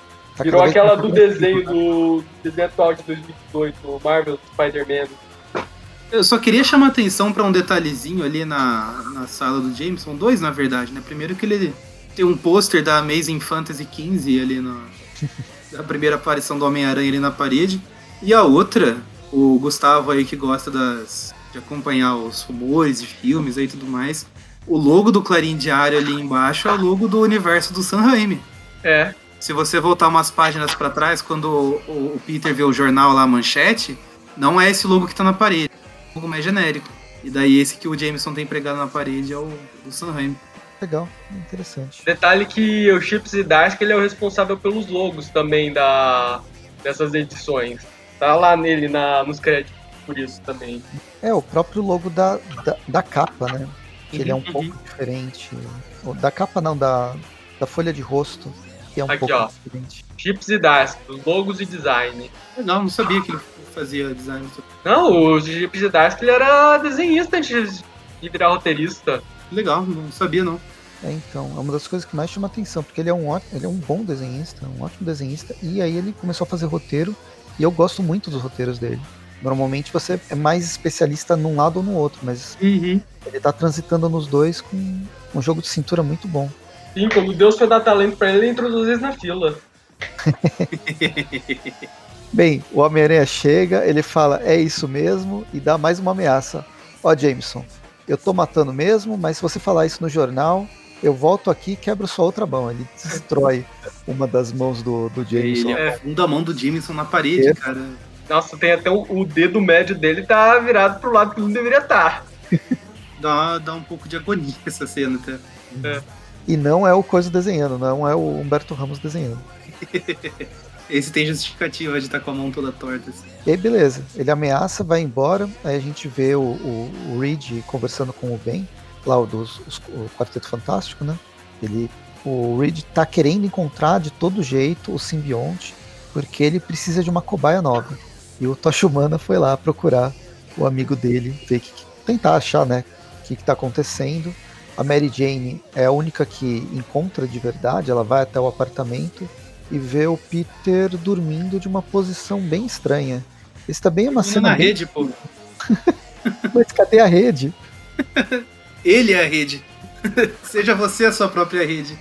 Virou aquela do desenho do desenho atual de 2018, o Marvel Spider-Man. Eu só queria chamar atenção pra um detalhezinho ali na, na sala do Jameson, dois na verdade, né? Primeiro que ele tem um pôster da Amazing Fantasy XV ali na da primeira aparição do Homem-Aranha ali na parede. E a outra, o Gustavo aí que gosta das de acompanhar os rumores de filmes e tudo mais. O logo do Clarim Diário ali embaixo é o logo do universo do Sam Raimi. É. Se você voltar umas páginas pra trás, quando o, o- o Peter vê o jornal lá, a manchete, não é esse logo que tá na parede. Logo mais genérico. E daí esse que o Jameson tem pregado na parede é o do Sam Raimi. Legal, interessante. Detalhe que o Chips e Darsky ele é o responsável pelos logos também da, dessas edições. Tá lá nele na, nos créditos por isso também. É, o próprio logo da, da, da capa, né? Que ele é um Uhum. pouco diferente. O Da capa não, da, da folha de rosto, que é um Aqui, pouco ó. diferente. Chips e Darsky, os logos e design. Legal, não sabia que ele fazia design. Não, o Chips e Darsky ele era desenhista antes de virar roteirista. Legal, não sabia não. É, então, é uma das coisas que mais chama atenção, porque ele é um ótimo, ele é um bom desenhista, um ótimo desenhista, e aí ele começou a fazer roteiro, e eu gosto muito dos roteiros dele. Normalmente você é mais especialista num lado ou no outro, mas Uhum. ele tá transitando nos dois com um jogo de cintura muito bom. Sim, quando Deus foi dar talento pra ele, ele introduziu eles na fila. Bem, o Homem-Aranha chega, ele fala, é isso mesmo, e dá mais uma ameaça. Ó, Jameson, eu tô matando mesmo, mas se você falar isso no jornal, eu volto aqui e quebro sua outra mão. Ele destrói uma das mãos do, do Jameson. Ele afunda a mão do Jameson na parede, É. cara. Nossa, tem até o, o dedo médio dele tá virado pro lado que não deveria estar. Dá, dá um pouco de agonia essa cena até. E não é o Coisa desenhando, não é o Humberto Ramos desenhando. Esse tem justificativa de estar com a mão toda torta. assim. E aí, beleza, ele ameaça, vai embora, aí a gente vê o, o, o Reed conversando com o Ben, lá o, dos, os- o Quarteto Fantástico, né? Ele, o Reed tá querendo encontrar de todo jeito o simbionte, porque ele precisa de uma cobaia nova. E o Tocha Humana foi lá procurar o amigo dele, ver que, tentar achar, né, o que, que tá acontecendo. A Mary Jane é a única que encontra de verdade, ela vai até o apartamento e vê o Peter dormindo de uma posição bem estranha. Isso também é uma Dormindo cena na bem... rede, pô. Mas cadê a rede? Ele é a rede. Seja você a sua própria rede.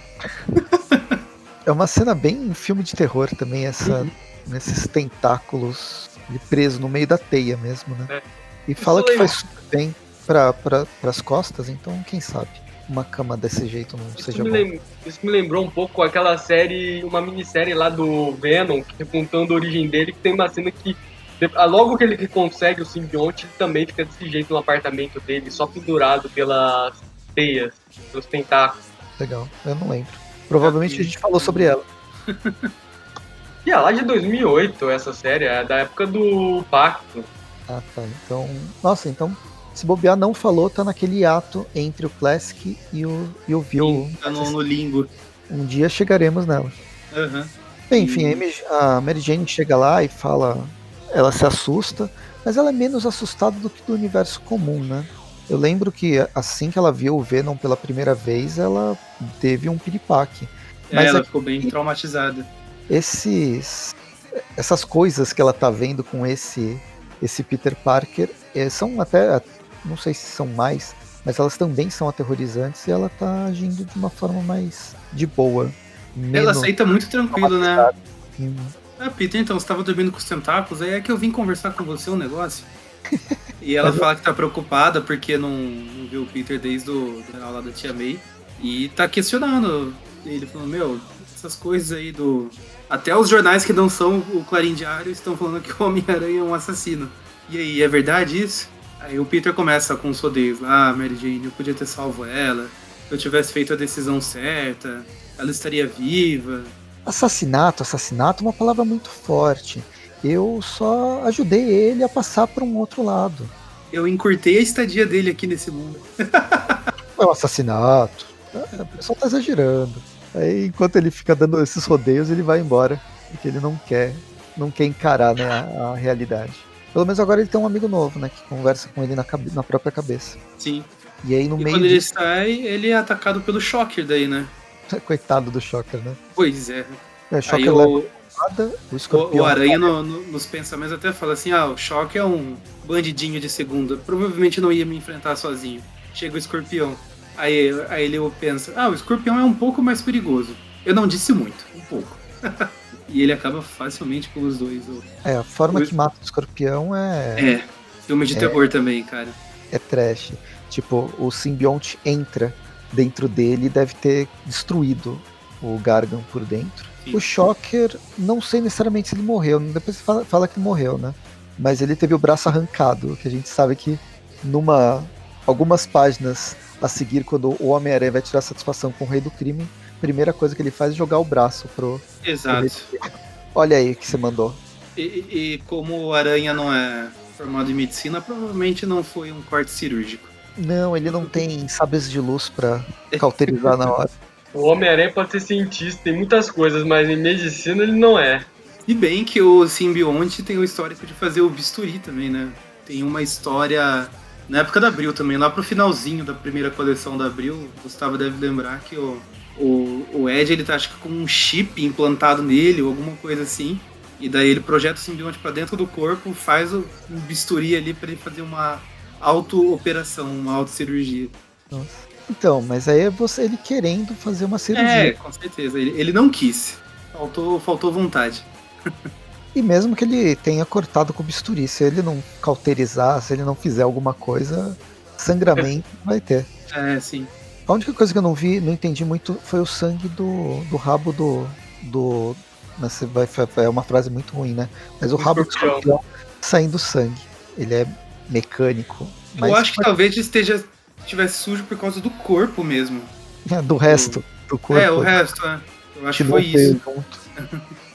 É uma cena bem filme de terror também, essa, Uhum. nesses tentáculos preso no meio da teia mesmo, né? É. E fala que faz super bem para pra, as costas, então quem sabe uma cama desse jeito não Isso seja me, lem- isso me lembrou um pouco aquela série, uma minissérie lá do Venom, que contando a origem dele, que tem uma cena que ah, logo que ele consegue o simbionte, ele também fica desse jeito no apartamento dele, só pendurado pelas teias, pelos tentáculos. Legal, eu não lembro. Provavelmente a gente falou sobre ela. E é lá de 2008 essa série, é da época do Pacto. Ah, tá. Então, nossa, então se bobear não falou, tá naquele ato entre o Classic e o, e o View. Tá no, no limbo. Um dia chegaremos nela. Aham. Bem, enfim, a Mary Jane chega lá e fala. Ela se assusta, mas ela é menos assustada do que do universo comum, né? Eu lembro que assim que ela viu o Venom pela primeira vez, ela teve um piripaque. É, mas ela ficou bem traumatizada. Esses, essas coisas que ela tá vendo com esse, esse Peter Parker é, são até, não sei se são mais, mas elas também são aterrorizantes e ela tá agindo de uma forma mais de boa. Ela aceita muito tranquilo, né? Ah, Peter, então, você tava dormindo com os tentáculos, aí é que eu vim conversar com você um negócio. E ela fala que tá preocupada porque não, não viu o Peter desde o, aula da tia May. E tá questionando. Ele falou, meu, essas coisas aí do. Até os jornais que não são o Clarim Diário estão falando que o Homem-Aranha é um assassino. E aí, é verdade isso? Aí o Peter começa com os rodeios. Ah, Mary Jane, eu podia ter salvo ela. Se eu tivesse feito a decisão certa, ela estaria viva. Assassinato, assassinato é uma palavra muito forte. Eu só ajudei ele a passar para um outro lado. Eu encurtei a estadia dele aqui nesse mundo. é um assassinato. A pessoa tá exagerando. Aí, enquanto ele fica dando esses rodeios, ele vai embora. Porque ele não quer, não quer encarar né, a, a realidade. Pelo menos agora ele tem um amigo novo, né? Que conversa com ele na, na própria cabeça. Sim. E aí no e meio. Quando ele sai, ele é atacado pelo Shocker daí, né? Coitado do Shocker, né? Pois é. É, Shocker leva o, o, o Aranha no, no, nos pensamentos até fala assim: ah, o Choque é um bandidinho de segunda. Provavelmente não ia me enfrentar sozinho. Chega o escorpião. Aí, aí ele pensa: ah, o escorpião é um pouco mais perigoso. Eu não disse muito, um pouco. e ele acaba facilmente com os dois. É, a forma o... que mata o escorpião é. É, filme de é... terror também, cara. É trash. Tipo, o simbionte entra dentro dele e deve ter destruído o Gargan por dentro. O Shocker, não sei necessariamente se ele morreu, depois você fala, fala que morreu, né? Mas ele teve o braço arrancado, que a gente sabe que numa algumas páginas a seguir, quando o Homem-Aranha vai tirar satisfação com o Rei do Crime, primeira coisa que ele faz é jogar o braço pro. Exato. Pro Olha aí que você mandou. E, e, como o Aranha não é formado em medicina, provavelmente não foi um corte cirúrgico. Não, ele não tem sabres de luz para cauterizar na hora. O Homem-Aranha pode ser cientista, tem muitas coisas, mas em medicina ele não é. E bem que o simbionte tem o histórico de fazer o bisturi também, né? Tem uma história na época da Abril também, lá pro finalzinho da primeira coleção da Abril, o Gustavo deve lembrar que o, o, o Ed ele tá acho que com um chip implantado nele ou alguma coisa assim. E daí ele projeta o simbionte para dentro do corpo, faz o um bisturi ali para ele fazer uma auto-operação, uma auto-cirurgia. Então, mas aí é você ele querendo fazer uma cirurgia. É, com certeza. Ele, ele não quis. Faltou, faltou vontade. e mesmo que ele tenha cortado com bisturi, se ele não cauterizar, se ele não fizer alguma coisa, sangramento vai ter. É, sim. A única coisa que eu não vi, não entendi muito, foi o sangue do, do rabo do. do vai, é uma frase muito ruim, né? Mas o rabo do escorpião saindo sangue. Ele é mecânico. Eu acho que talvez esteja tivesse sujo por causa do corpo mesmo. É, do resto do corpo. É, o resto, é. Eu acho que, que foi isso. Junto,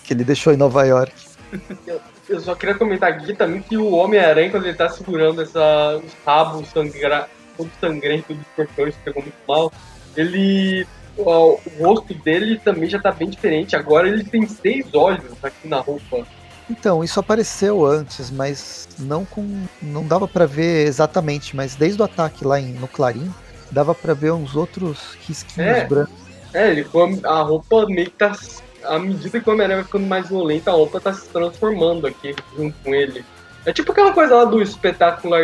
que ele deixou em Nova York. Eu, eu só queria comentar aqui também que o Homem-Aranha, quando ele tá segurando essa, os rabos sangra, todo sangrento do escorpião, isso pegou muito mal, ele. O, o rosto dele também já tá bem diferente. Agora ele tem seis olhos aqui na roupa. Então, isso apareceu antes, mas não com. não dava para ver exatamente, mas desde o ataque lá em, no Clarim, dava para ver uns outros risquinhos é, brancos. É, ele a roupa meio que tá. À medida que o Homem-Aranha vai ficando mais violento, a roupa tá se transformando aqui junto com ele. É tipo aquela coisa lá do Spectacular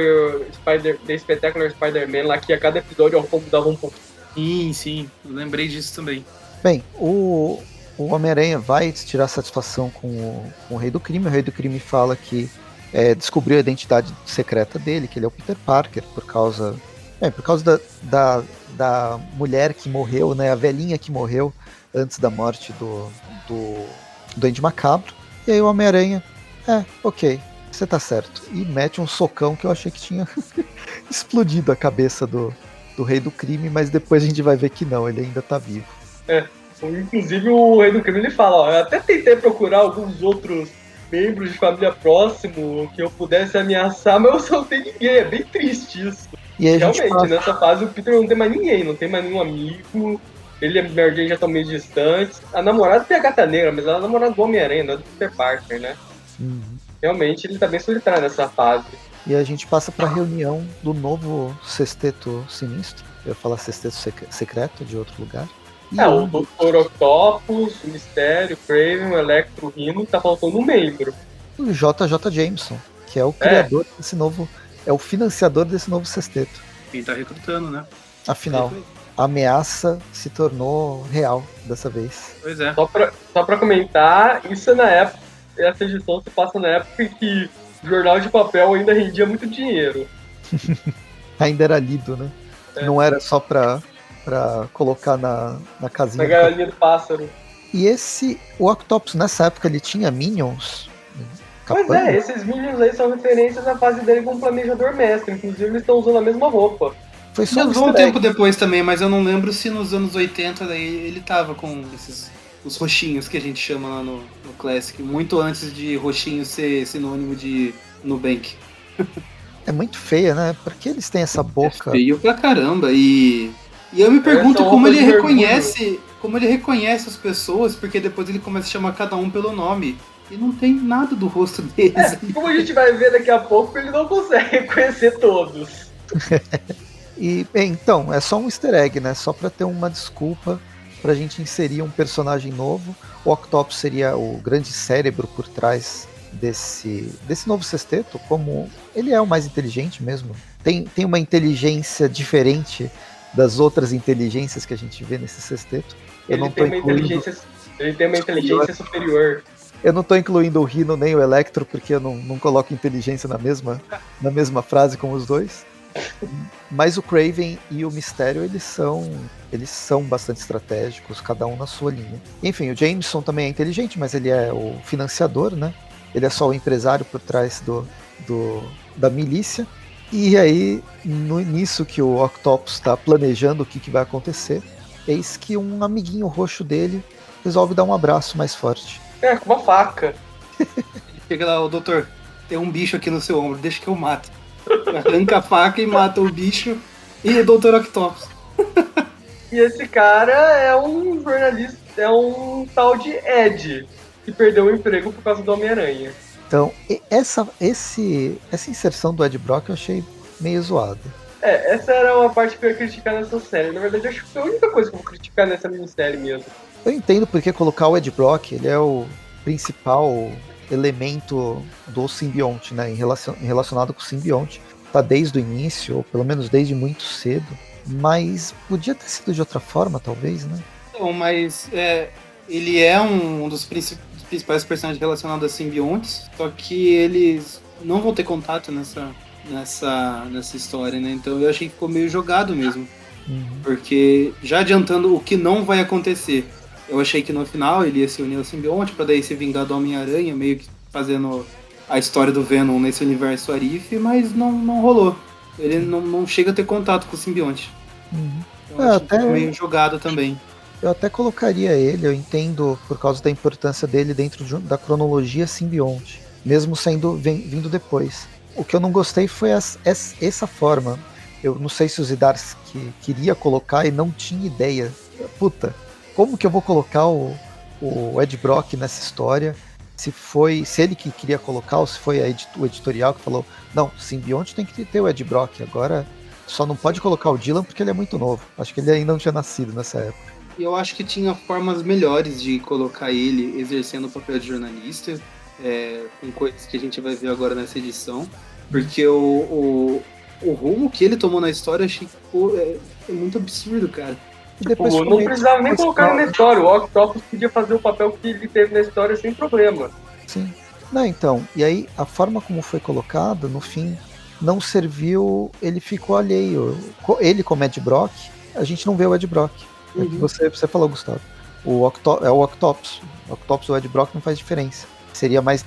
Spider, The Spectacular Spider-Man, lá que a cada episódio a roupa mudava um pouco. Sim, sim, eu lembrei disso também. Bem, o, o Homem-Aranha vai tirar satisfação com o, com o, Rei do Crime. O Rei do Crime fala que é, descobriu a identidade secreta dele, que ele é o Peter Parker, por causa, é, por causa da, da, da, mulher que morreu, né, a velhinha que morreu antes da morte do, do, do Andy Macabro. E aí o Homem-Aranha, é, ok, você tá certo. E mete um socão que eu achei que tinha explodido a cabeça do, do Rei do Crime, mas depois a gente vai ver que não, ele ainda tá vivo. É. Inclusive o rei do crime ele fala, ó, eu até tentei procurar alguns outros membros de família próximo que eu pudesse ameaçar, mas eu só não tenho ninguém, é bem triste isso. Realmente, passa... nessa fase o Peter não tem mais ninguém, não tem mais nenhum amigo, ele e a Mary Jane já estão meio distantes. A namorada tem a gata negra, mas ela é a namorada do Homem-Aranha, não é do Peter Parker, né? Uhum. Realmente ele tá bem solitário nessa fase. E a gente passa pra reunião do novo sexteto sinistro. Eu ia falar sexteto sec secreto de outro lugar. E é, o Dr. Octopus, o Mistério, o Craven, o Electro, o Rino, tá faltando um membro. O JJ Jameson, que é o é. criador é. desse novo. É o financiador desse novo sexteto. Quem tá recrutando, né? Afinal, a ameaça se tornou real dessa vez. Pois é. Só pra, só pra comentar, isso é na época. Essa edição se passa na época em que jornal de papel ainda rendia muito dinheiro. ainda era lido, né? É. Não era só pra, pra colocar na, na casinha. Na galinha do pássaro. E esse. O Octopus nessa época ele tinha Minions. Pois é, esses Minions aí são referências à fase dele como planejador mestre. Inclusive eles estão usando a mesma roupa. Foi só um, um tempo depois também, mas eu não lembro se nos anos 80 daí ele tava com esses os roxinhos que a gente chama lá no, no Classic, muito antes de roxinho ser sinônimo de Nubank. É muito feia, né? Por que eles têm essa boca? É feio pra caramba. E, e eu me pergunto como ele reconhece. Como ele reconhece as pessoas, porque depois ele começa a chamar cada um pelo nome. E não tem nada do rosto deles. É, como a gente vai ver daqui a pouco, ele não consegue reconhecer todos. e então, é só um easter egg, né? Só pra ter uma desculpa pra gente inserir um personagem novo. O Octopus seria o grande cérebro por trás desse, desse novo sexteto, como ele é o mais inteligente mesmo. Tem, tem uma inteligência diferente das outras inteligências que a gente vê nesse sexteto. Eu ele, não tem incluindo... inteligência, ele tem uma inteligência superior. Eu não estou incluindo o Rino nem o Electro, porque eu não, não coloco inteligência na mesma, na mesma frase com os dois. Mas o Craven e o Mistério, eles são eles são bastante estratégicos, cada um na sua linha. Enfim, o Jameson também é inteligente, mas ele é o financiador, né? Ele é só o empresário por trás do, do da milícia. E aí, no início que o Octopus está planejando o que, que vai acontecer, eis que um amiguinho roxo dele resolve dar um abraço mais forte. É, com uma faca. Chega lá, o doutor, tem um bicho aqui no seu ombro, deixa que eu mato. Arranca a faca e mata o bicho e o Dr. Octopus. e esse cara é um jornalista, é um tal de Ed, que perdeu o emprego por causa do Homem-Aranha. Então, essa, esse, essa inserção do Ed Brock eu achei meio zoada. É, essa era uma parte que eu ia criticar nessa série. Na verdade, acho que foi a única coisa que eu vou criticar nessa minissérie mesmo. Eu entendo porque colocar o Ed Brock, ele é o principal elemento do simbionte, né, em, relacion, relacionado com o simbionte. Tá desde o início, ou pelo menos desde muito cedo, mas podia ter sido de outra forma, talvez, né? Não, mas é, ele é um dos principais personagens relacionados a simbiontes, só que eles não vão ter contato nessa, nessa, nessa história, né? Então eu achei que ficou meio jogado mesmo. Uhum. Porque já adiantando o que não vai acontecer, eu achei que no final ele ia se unir ao simbionte para daí se vingar do Homem-Aranha, meio que fazendo a história do Venom nesse universo Arif, mas não, não rolou. Ele não, não chega a ter contato com o simbionte. Uhum. Então, é, até... meio jogado também. Eu até colocaria ele, eu entendo por causa da importância dele dentro de, da cronologia simbionte, mesmo sendo vem, vindo depois. O que eu não gostei foi as, essa, essa forma. Eu não sei se o Zdarsky queria colocar e não tinha ideia. Puta, como que eu vou colocar o, o Ed Brock nessa história? Se foi, se ele que queria colocar, ou se foi edit, o editorial que falou, não, simbionte tem que ter o Ed Brock, agora só não pode colocar o Dylan porque ele é muito novo. Acho que ele ainda não tinha nascido nessa época. Eu acho que tinha formas melhores de colocar ele exercendo o papel de jornalista, é, com coisas que a gente vai ver agora nessa edição. Porque o, o, o rumo que ele tomou na história, achei que pô, é, é muito absurdo, cara. Tipo, não precisava nem colocar ele na história. O Octopus podia fazer o papel que ele teve na história sem problema. Sim. Não, então, e aí a forma como foi colocado, no fim, não serviu, ele ficou alheio. Ele como Ed Brock, a gente não vê o Ed Brock. É uhum. você, você falou, Gustavo. O Octo, é o Octopus. O Octopus e o Ed Brock não faz diferença. Seria mais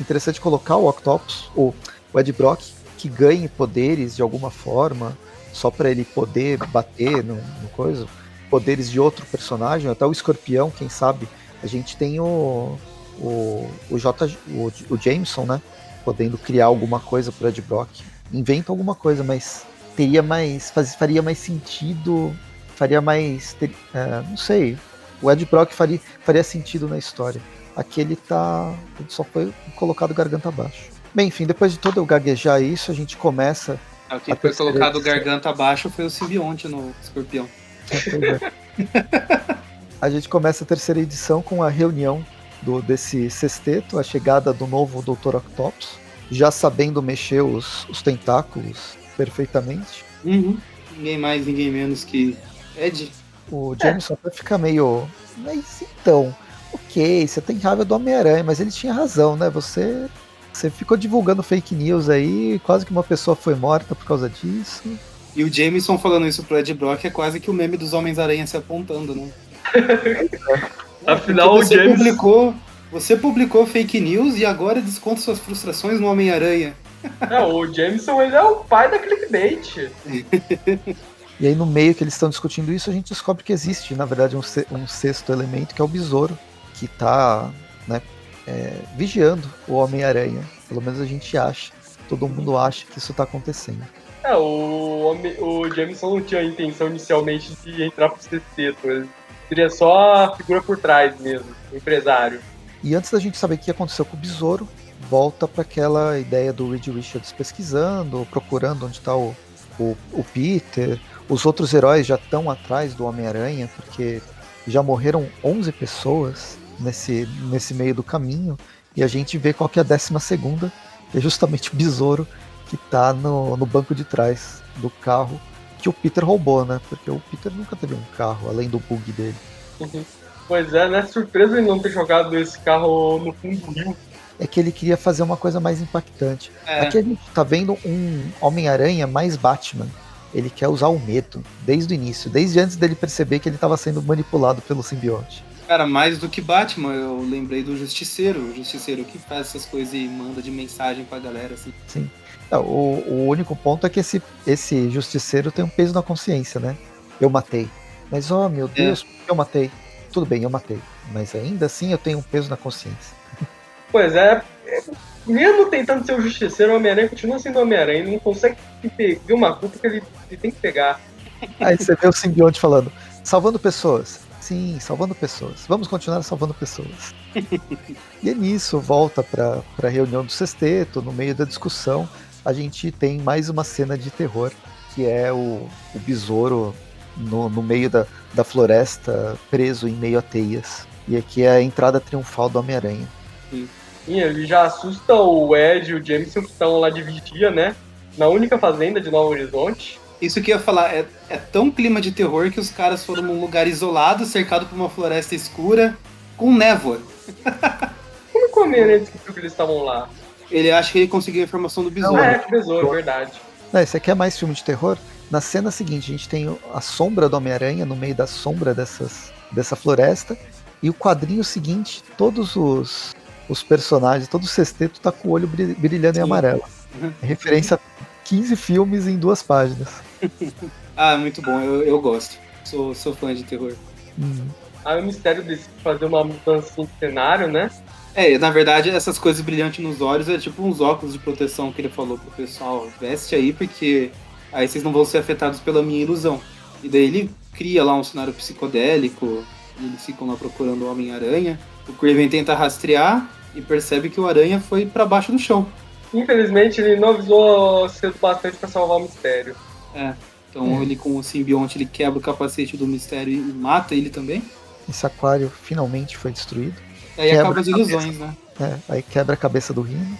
interessante colocar o Octopus, ou o Ed Brock, que ganhe poderes de alguma forma, só para ele poder bater no, no coisa poderes de outro personagem, até o escorpião, quem sabe. A gente tem o, o, o, J, o, o Jameson, né? Podendo criar alguma coisa pro Ed Brock. Inventa alguma coisa, mas teria mais. Faz, faria mais sentido. Faria mais. Ter, é, não sei. O Ed Brock faria, faria sentido na história. Aqui ele tá. Ele só foi colocado garganta abaixo. Bem, enfim, depois de todo eu gaguejar isso, a gente começa. Ah, quem foi colocado garganta abaixo foi o simbionte no escorpião. É, a gente começa a terceira edição com a reunião do, desse sexteto, a chegada do novo Dr. Octopus, já sabendo mexer os, os tentáculos perfeitamente. Uhum. Ninguém mais, ninguém menos que Ed. O Jameson é. até fica meio. Mas então, ok, você tem raiva do Homem-Aranha, mas ele tinha razão, né? Você. Você ficou divulgando fake news aí, quase que uma pessoa foi morta por causa disso. E o Jameson falando isso pro Ed Brock é quase que o meme dos Homens-Aranha se apontando, né? Afinal, você o James... publicou, você publicou fake news e agora desconta suas frustrações no Homem-Aranha. Não, o Jameson ele é o pai da clickbait. E aí no meio que eles estão discutindo isso, a gente descobre que existe, na verdade, um, um sexto elemento, que é o besouro, que está né, é, vigiando o Homem-Aranha. Pelo menos a gente acha. Todo mundo acha que isso está acontecendo. É, o, o Jameson não tinha a intenção inicialmente de entrar pro sexteto. Ele seria só a figura por trás mesmo, o empresário. E antes da gente saber o que aconteceu com o besouro, volta para aquela ideia do Reed Richards pesquisando, procurando onde está o, o, o, Peter. Os outros heróis já estão atrás do Homem-Aranha, porque já morreram 11 pessoas nesse, nesse meio do caminho. E a gente vê qual que é a décima segunda, que é justamente o besouro que está no, no banco de trás do carro que o Peter roubou, né? Porque o Peter nunca teve um carro, além do bug dele. Uhum. Pois é, né? Surpresa ele não ter jogado esse carro no fundo do rio é que ele queria fazer uma coisa mais impactante. É. Aqui a gente tá vendo um Homem-Aranha mais Batman. Ele quer usar o medo desde o início, desde antes dele perceber que ele estava sendo manipulado pelo simbionte. Cara, mais do que Batman, eu lembrei do Justiceiro. O Justiceiro que faz essas coisas e manda de mensagem pra galera, assim. Sim. É, o, o único ponto é que esse, esse Justiceiro tem um peso na consciência, né? Eu matei. Mas, oh meu é. Deus, é. eu matei. Tudo bem, eu matei. Mas ainda assim eu tenho um peso na consciência. Pois é, mesmo tentando ser o justiceiro, o Homem-Aranha continua sendo Homem-Aranha. Ele não consegue ter uma culpa que ele, ele, tem que pegar. Aí você vê o simbionte falando, salvando pessoas. Sim, salvando pessoas. Vamos continuar salvando pessoas. e é nisso, volta para a reunião do sexteto, no meio da discussão, a gente tem mais uma cena de terror, que é o, o besouro no, no meio da, da floresta, preso em meio a teias. E aqui é a entrada triunfal do Homem-Aranha. Sim. ele já assusta o Ed e o Jameson que estão lá de vigia, né? Na única fazenda de Novo Horizonte. Isso que eu ia falar, é, é tão clima de terror que os caras foram num lugar isolado, cercado por uma floresta escura, com névoa. Como o Homem-Aranha descobriu que eles estavam lá? Ele acha que ele conseguiu a informação do besouro. Ah, é, que besouro, verdade. Não, esse aqui é mais filme de terror. Na cena seguinte, a gente tem a sombra do Homem-Aranha no meio da sombra dessas, dessa floresta. E o quadrinho seguinte, todos os, os personagens, todo o sexteto tá com o olho brilhando Sim. em amarelo. Uhum. É referência a 15 filmes em duas páginas. ah, muito bom, eu, eu gosto. Sou, sou fã de terror. Uhum. Ah, o mistério de fazer uma mudança de cenário, né? É, na verdade, essas coisas brilhantes nos olhos é tipo uns óculos de proteção que ele falou pro pessoal. Veste aí, porque aí vocês não vão ser afetados pela minha ilusão. E daí ele cria lá um cenário psicodélico, e eles ficam lá procurando o Homem-Aranha. O Craven tenta rastrear, e percebe que o Aranha foi para baixo do chão. Infelizmente, ele não avisou cedo bastante para salvar o mistério. É. Então, é. ele com o simbionte, ele quebra o capacete do mistério e mata ele também. Esse aquário finalmente foi destruído. Aí quebra acaba as ilusões, né? É, aí quebra a cabeça do Rino.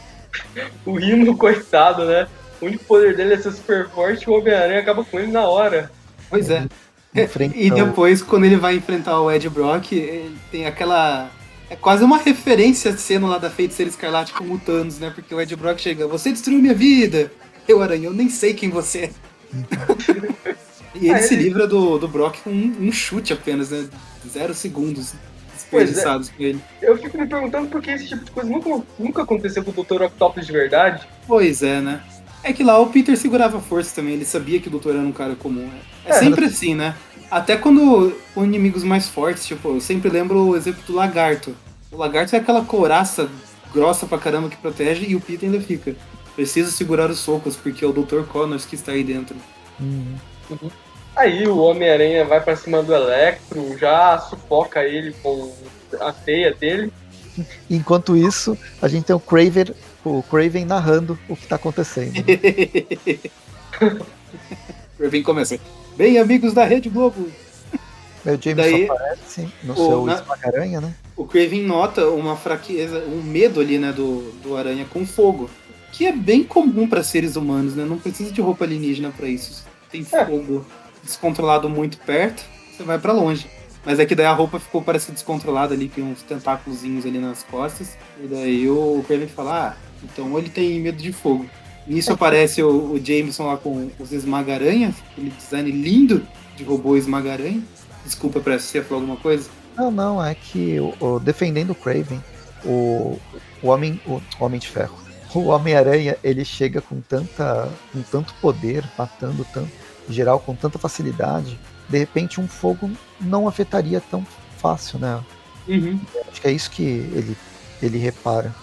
o Rino, coitado, né? O único poder dele é ser super forte e o Homem-Aranha acaba com ele na hora. Pois é. E depois, quando ele vai enfrentar o Ed Brock, ele tem aquela é quase uma referência a cena lá da Feiticeira Escarlate com o Thanos, né? Porque o Ed Brock chega, você destruiu minha vida! Eu, Aranha, eu nem sei quem você é. E ele ah, se livra do, do Brock com um, um, chute apenas, né? Zero segundos desperdiçados é. com ele. Eu fico me perguntando por que esse tipo de coisa nunca, nunca aconteceu com o Dr. Octopus de verdade. Pois é, né? É que lá o Peter segurava força também, ele sabia que o Doutor era um cara comum. Né? É, é sempre assim, né? Até quando com inimigos mais fortes, tipo, eu sempre lembro o exemplo do lagarto. O lagarto é aquela couraça grossa pra caramba que protege e o Peter ainda fica. Preciso segurar os socos porque é o Dr. Connors que está aí dentro. Uhum. Aí o Homem-Aranha vai para cima do Electro, já sufoca ele com a teia dele. Enquanto isso, a gente tem o Craven, o Craven narrando o que está acontecendo. Craven começa. Bem, amigos da Rede Globo. o Jameson Daí, aparece no o, seu na, aranha né? O Craven nota uma fraqueza, um medo ali, né, do, do aranha com fogo. Que é bem comum para seres humanos, né? Não precisa de roupa alienígena para isso. Tem é. fogo descontrolado muito perto, você vai para longe. Mas é que daí a roupa ficou parecendo descontrolada ali, com uns tentáculos ali nas costas. E daí o Kraven fala, ah, então ele tem medo de fogo. Nisso aparece o, o Jameson lá com os esmagaranhas, aquele design lindo de robô esmagaranha. Desculpa pra você falar alguma coisa. Não, não, é que o, o, defendendo o Craven, o, o homem, o, o Homem de Ferro, o Homem-Aranha, ele chega com tanta, com tanto poder, matando tanto, geral com tanta facilidade, de repente um fogo não afetaria tão fácil, né? Uhum. Acho que é isso que ele, ele repara.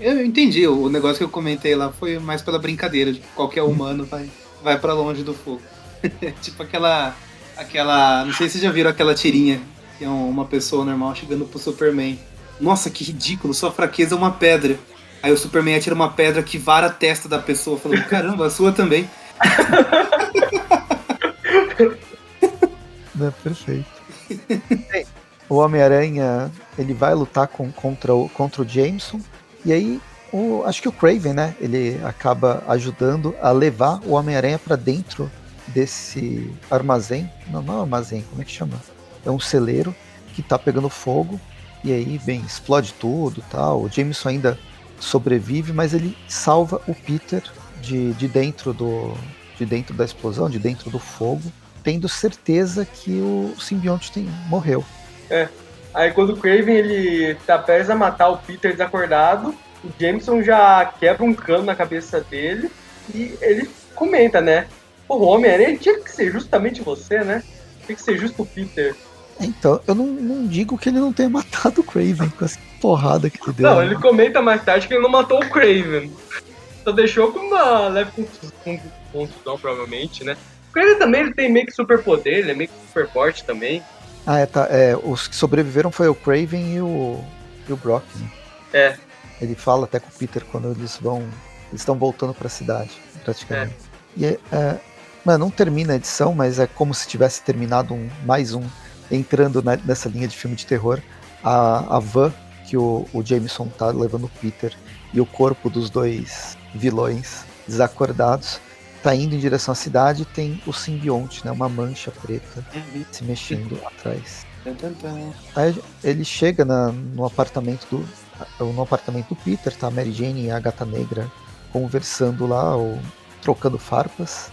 Eu entendi, o negócio que eu comentei lá foi mais pela brincadeira, de que qualquer uhum. humano vai, vai para longe do fogo. tipo aquela. aquela. Não sei se vocês já viram aquela tirinha, que é uma pessoa normal chegando pro Superman. Nossa, que ridículo, sua fraqueza é uma pedra. Aí o Superman atira uma pedra que vara a testa da pessoa, falando, caramba, a sua também. É perfeito. o Homem-Aranha ele vai lutar com, contra, o, contra o Jameson. E aí, o, acho que o Craven, né? Ele acaba ajudando a levar o Homem-Aranha para dentro desse armazém. Não, não é armazém, como é que chama? É um celeiro que tá pegando fogo. E aí, bem, explode tudo tal. O Jameson ainda sobrevive, mas ele salva o Peter de, de dentro do. De dentro da explosão, de dentro do fogo tendo certeza que o simbionte tem, morreu. É. Aí quando o Craven ele tá prestes a matar o Peter desacordado, o Jameson já quebra um cano na cabeça dele e ele comenta, né? O Homem-Aranha tinha que ser justamente você, né? Tinha que ser justo o Peter. Então, eu não, não, digo que ele não tenha matado o Craven com essa porrada que ele deu. Não, ele comenta mais tarde que ele não matou o Craven. Só deixou com uma leve confusão, provavelmente, né? ele também ele tem meio que super poder, ele é meio que super forte também. Ah, é, tá. É, os que sobreviveram foi o Craven e o, e o Brock, né? É. Ele fala até com o Peter quando eles vão. Eles estão voltando para a cidade, praticamente. É. E é, é, mano, não termina a edição, mas é como se tivesse terminado um, mais um entrando na, nessa linha de filme de terror. A, a van que o, o Jameson tá levando o Peter e o corpo dos dois vilões desacordados tá indo em direção à cidade tem o simbionte, né? Uma mancha preta uhum. se mexendo atrás. Aí ele chega na, no apartamento do no apartamento do Peter, tá a Mary Jane e a Gata Negra conversando lá, ou trocando farpas.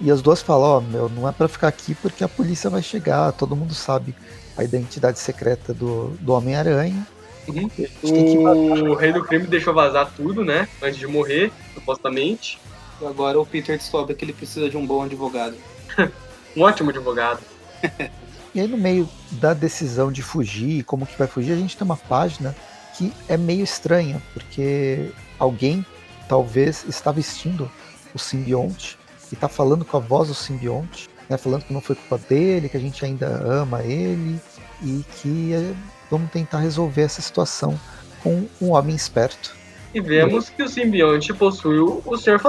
E as duas falam, ó, oh, meu, não é para ficar aqui porque a polícia vai chegar, todo mundo sabe a identidade secreta do, do Homem-Aranha. Uhum. O rei do crime deixou vazar tudo, né? Antes de morrer, supostamente. Agora o Peter descobre que ele precisa de um bom advogado. um ótimo advogado. e aí no meio da decisão de fugir, como que vai fugir, a gente tem uma página que é meio estranha, porque alguém talvez está vestindo o simbionte e está falando com a voz do simbionte, né, falando que não foi culpa dele, que a gente ainda ama ele e que é, vamos tentar resolver essa situação com um homem esperto. E vemos que o simbionte possui o Senhor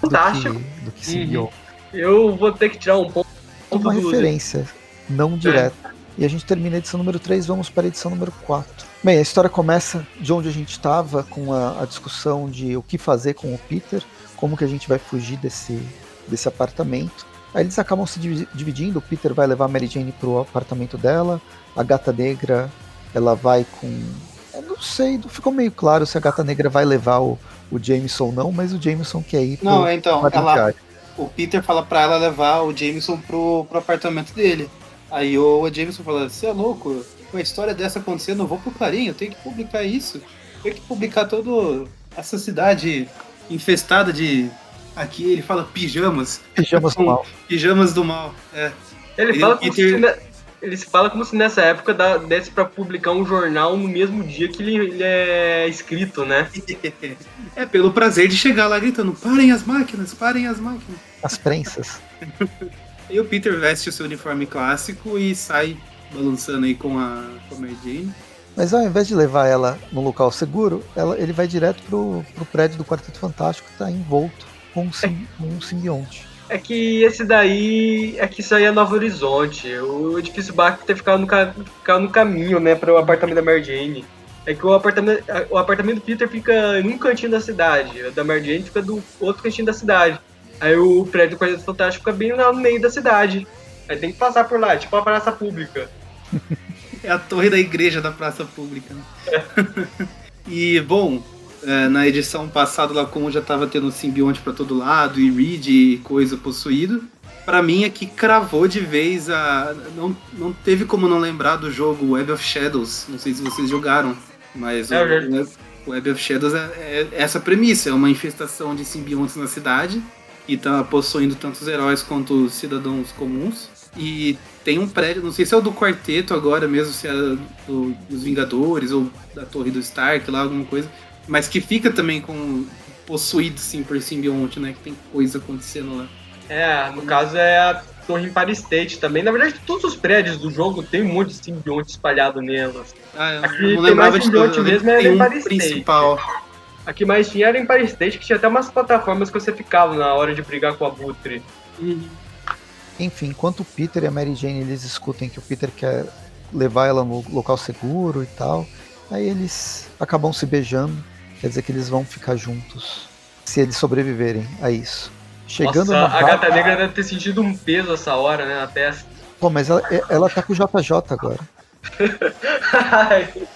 fantástico. Do que, do que Uhum. Eu vou ter que tirar um ponto. Uma referência, não direta. É. E a gente termina a edição número 3, vamos para a edição número 4. Bem, a história começa de onde a gente estava, com a, a, discussão de o que fazer com o Peter, como que a gente vai fugir desse, desse apartamento. Aí eles acabam se dividindo, o Peter vai levar a Mary Jane pro apartamento dela, a Gata Negra, ela vai com... Eu não sei, não ficou meio claro se a Gata Negra vai levar o, o Jameson não, mas o Jameson quer ir Não, pro, então, ela, o Peter fala pra ela levar o Jameson pro, pro apartamento dele. Aí o, Jameson fala, você é louco, com a história dessa acontecendo, eu vou pro Clarim, eu tenho que publicar isso. Eu tenho que publicar toda essa cidade infestada de. Aqui ele fala pijamas. Pijamas do mal. Pijamas do mal, é. Ele e fala Peter ele se fala como se nessa época desse para publicar um jornal no mesmo dia que ele, ele, é escrito, né? É pelo prazer de chegar lá gritando: parem as máquinas, parem as máquinas. As prensas. e o Peter veste o seu uniforme clássico e sai balançando aí com a, com a Mary Jane. Mas ao invés de levar ela no local seguro, ela, ele vai direto pro, pro prédio do Quarteto Fantástico que tá envolto com um, sim, um simbionte. É que esse daí. É que isso aí é Novo Horizonte. O edifício Bach ter ficado no, ficado no caminho, né, para o apartamento da Mary Jane. É que o apartamento, o apartamento do Peter fica em um cantinho da cidade, o da Mary Jane fica do outro cantinho da cidade. Aí o prédio do Quarteto Fantástico fica bem no meio da cidade. Aí tem que passar por lá, tipo a praça pública. É a torre da igreja da praça pública. Né? e, bom, é, na edição passada, lá como já tava tendo simbionte para todo lado e Reed e coisa possuído, para mim aqui cravou de vez a. Não, não teve como não lembrar do jogo Web of Shadows. Não sei se vocês jogaram, mas é, o, Web of Shadows é, é, essa premissa: é uma infestação de simbiontes na cidade e tá possuindo tanto os heróis quanto os cidadãos comuns. E tem um prédio, não sei se é o do quarteto agora mesmo, se é do, dos Vingadores ou da Torre do Stark, lá alguma coisa, mas que fica também com possuído sim por simbionte, né? Que tem coisa acontecendo lá. É, no caso é a Torre Empire State também. Na verdade, todos os prédios do jogo tem um monte de simbionte espalhado nelas. Ah, eu Aqui não lembrava de simbionte mesmo, é um Empire principal. State. Aqui mais tinha era Empire State, que tinha até umas plataformas que você ficava na hora de brigar com a Butre. Uhum. Enfim, enquanto o Peter e a Mary Jane eles escutem que o Peter quer levar ela no local seguro e tal, aí eles acabam se beijando, quer dizer que eles vão ficar juntos se eles sobreviverem a isso. Chegando Nossa, a gata negra deve ter sentido um peso essa hora, né, na testa. Pô, mas ela, ela tá com o JJ agora.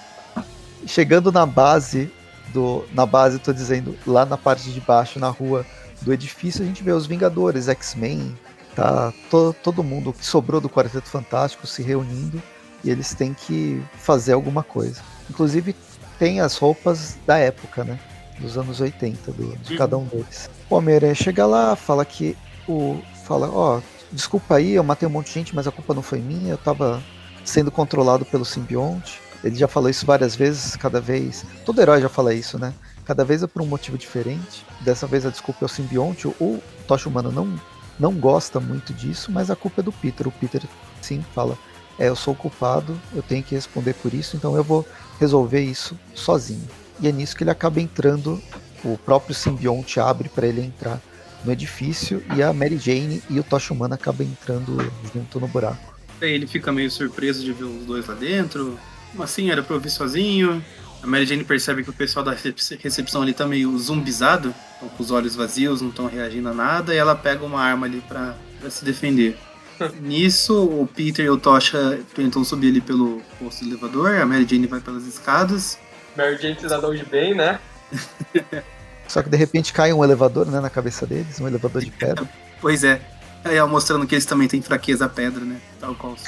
Chegando na base do. Na base, tô dizendo, lá na parte de baixo, na rua do edifício, a gente vê os Vingadores, X-Men, tá to, todo mundo que sobrou do Quarteto Fantástico se reunindo e eles têm que fazer alguma coisa. Inclusive, tem as roupas da época, né? Dos anos 80, do, de cada um deles. O Homem-Aranha chega lá, fala que o. Fala, ó, oh, desculpa aí, eu matei um monte de gente, mas a culpa não foi minha, eu tava sendo controlado pelo simbionte. Ele já falou isso várias vezes, cada vez. Todo herói já fala isso, né? Cada vez é por um motivo diferente. Dessa vez a desculpa é o simbionte. O Tocha Humano não, não gosta muito disso, mas a culpa é do Peter. O Peter sim fala: É, eu sou o culpado, eu tenho que responder por isso, então eu vou resolver isso sozinho. E é nisso que ele acaba entrando, o próprio simbionte abre para ele entrar no edifício e a Mary Jane e o Tocha Humana acabam entrando junto no buraco. Ele fica meio surpreso de ver os dois lá dentro. Assim, era pra eu vir sozinho. A Mary Jane percebe que o pessoal da recepção ali tá meio zumbizado, estão com os olhos vazios, não estão reagindo a nada, e ela pega uma arma ali pra se defender. Nisso, o Peter e o Tocha tentam subir ali pelo posto do elevador, a Mary Jane vai pelas escadas. Mary Jane cidadão de bem, né? Só que de repente cai um elevador né, na cabeça deles, um elevador de pedra. pois é. Aí ela mostrando que eles também têm fraqueza à pedra, né? Tal qual.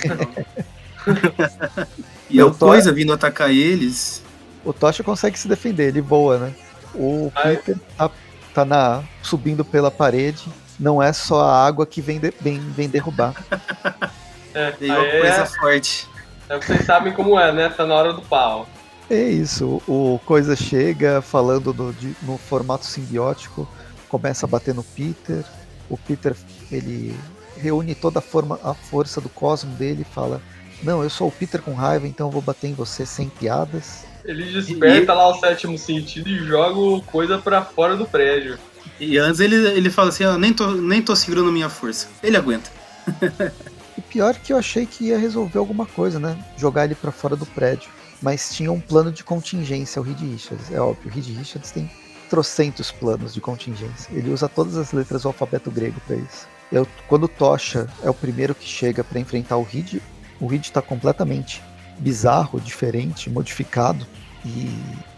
e a coisa vindo atacar eles. O Tocha consegue se defender, ele voa, né? O Peter tá, tá na, subindo pela parede. Não é só a água que vem, de, vem, vem derrubar. É, Veio uma coisa é, forte. É, vocês sabem como é, né? Tá na hora do pau. É isso, o Coisa chega falando no, de, no formato simbiótico, começa a bater no Peter. O Peter ele reúne toda a, forma, a força do cosmo dele e fala: Não, eu sou o Peter com raiva, então eu vou bater em você sem piadas. Ele desperta e... lá o sétimo sentido e joga coisa para fora do prédio. E antes ele, ele fala assim: ah, nem, tô, nem tô segurando minha força. Ele aguenta. o pior é que eu achei que ia resolver alguma coisa, né? Jogar ele para fora do prédio. Mas tinha um plano de contingência, o Reed Richards. É óbvio, o Reed Richards tem trocentos planos de contingência. Ele usa todas as letras do alfabeto grego para isso. Eu, quando o Tocha é o primeiro que chega para enfrentar o Reed, o Reed está completamente bizarro, diferente, modificado e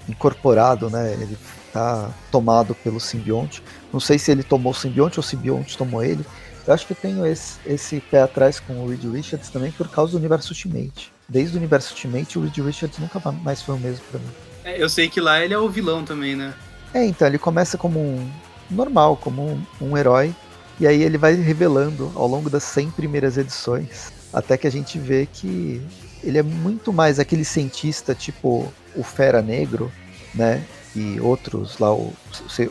incorporado, né? Ele tá tomado pelo simbionte. Não sei se ele tomou o simbionte ou o simbionte tomou ele. Eu acho que eu tenho esse, esse pé atrás com o Reed Richards também por causa do universo Ultimate. Desde o universo Ultimate, o Reed Richards nunca mais foi o mesmo para mim. É, eu sei que lá ele é o vilão também, né? É, então, ele começa como um normal, como um, um herói, e aí ele vai revelando ao longo das 100 primeiras edições, até que a gente vê que ele é muito mais aquele cientista tipo o Fera Negro, né? E outros lá, o,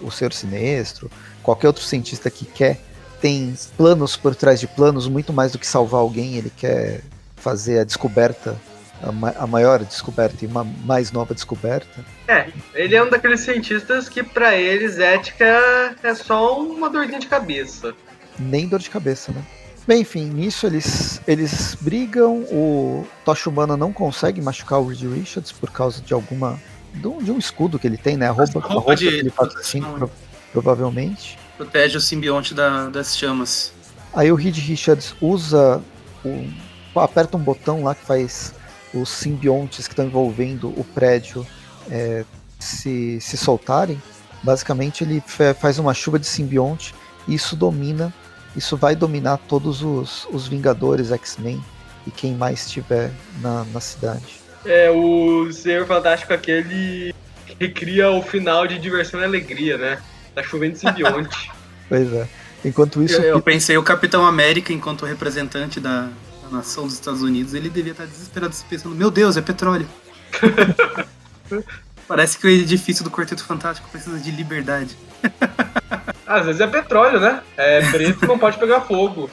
o Senhor Sinestro, qualquer outro cientista que quer, tem planos por trás de planos, muito mais do que salvar alguém, ele quer fazer a descoberta a, ma a, maior descoberta e uma mais nova descoberta. É, ele é um daqueles cientistas que para eles ética é só uma dorzinha de cabeça. Nem dor de cabeça, né? Bem, enfim, nisso eles, eles brigam, o Tocha Humana não consegue machucar o Reed Richards por causa de alguma. De um, de um escudo que ele tem, né? A roupa, a roupa de, que ele faz assim, pro, provavelmente. Protege o simbionte da, das chamas. Aí o Reed Richards usa. O, aperta um botão lá que faz os simbiontes que estão envolvendo o prédio é, se, se soltarem. Basicamente ele faz uma chuva de simbionte e isso domina isso vai dominar todos os, os Vingadores, X-Men e quem mais estiver na, na cidade. É, o Senhor Fantástico aquele que cria o final de diversão e alegria, né? Tá chovendo simbionte. pois é. Enquanto isso. Eu, eu, pensei, o Capitão América, enquanto representante da, da, nação dos Estados Unidos, ele devia estar desesperado pensando: Meu Deus, é petróleo. Parece que o edifício do Quarteto Fantástico precisa de liberdade. Às vezes é petróleo, né? É preto não pode pegar fogo.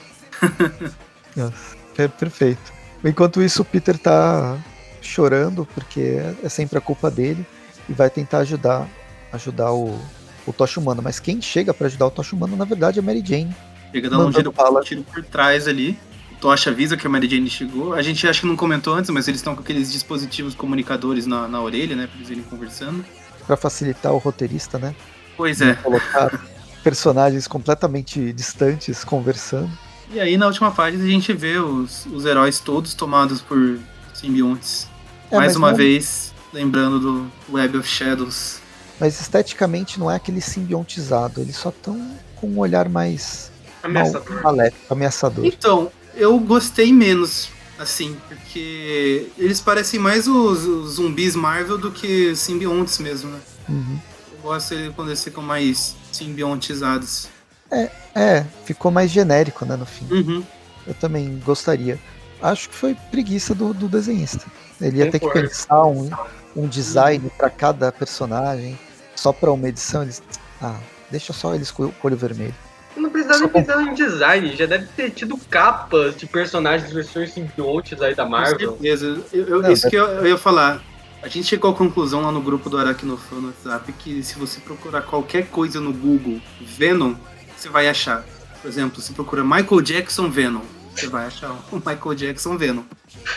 é perfeito. Enquanto isso, o Peter tá chorando, porque é sempre a culpa dele, e vai tentar ajudar ajudar o, o Tocha Humano. Mas quem chega para ajudar o Tocha Humano, na verdade, é a Mary Jane. Chega dar um tiro, um tiro por trás ali. O Tocha avisa que a Mary Jane chegou. A gente acho que não comentou antes, mas eles estão com aqueles dispositivos comunicadores na, na orelha, né? Pra eles irem conversando. Pra facilitar o roteirista, né? Pois é. Colocar personagens completamente distantes conversando. E aí na última página a gente vê os, os heróis todos tomados por simbiontes. É, Mais uma não... vez, lembrando do Web of Shadows. Mas esteticamente não é aquele simbiontizado, eles só estão com um olhar mais ameaçador. maléfico, ameaçador. Então, eu gostei menos, assim, porque eles parecem mais os, os zumbis Marvel do que simbiontes mesmo, né? Uhum. Eu gosto quando eles ficam mais simbiontizados. É, é, ficou mais genérico, né, no fim. Uhum. Eu também gostaria. Acho que foi preguiça do, do desenhista. Ele ia ter que pensar um, um design para cada personagem, só para uma edição. Eles, ah, deixa só eles com o olho vermelho. Não precisava nem pensar em design, já deve ter tido capas de personagens versões simbiontes aí da Marvel. Com certeza. Eu, eu, Não, isso que eu, eu ia falar. A gente chegou à conclusão lá no grupo do Aracnofan no WhatsApp que se você procurar qualquer coisa no Google Venom, você vai achar. Por exemplo, se procura Michael Jackson Venom, você vai achar o Michael Jackson Venom.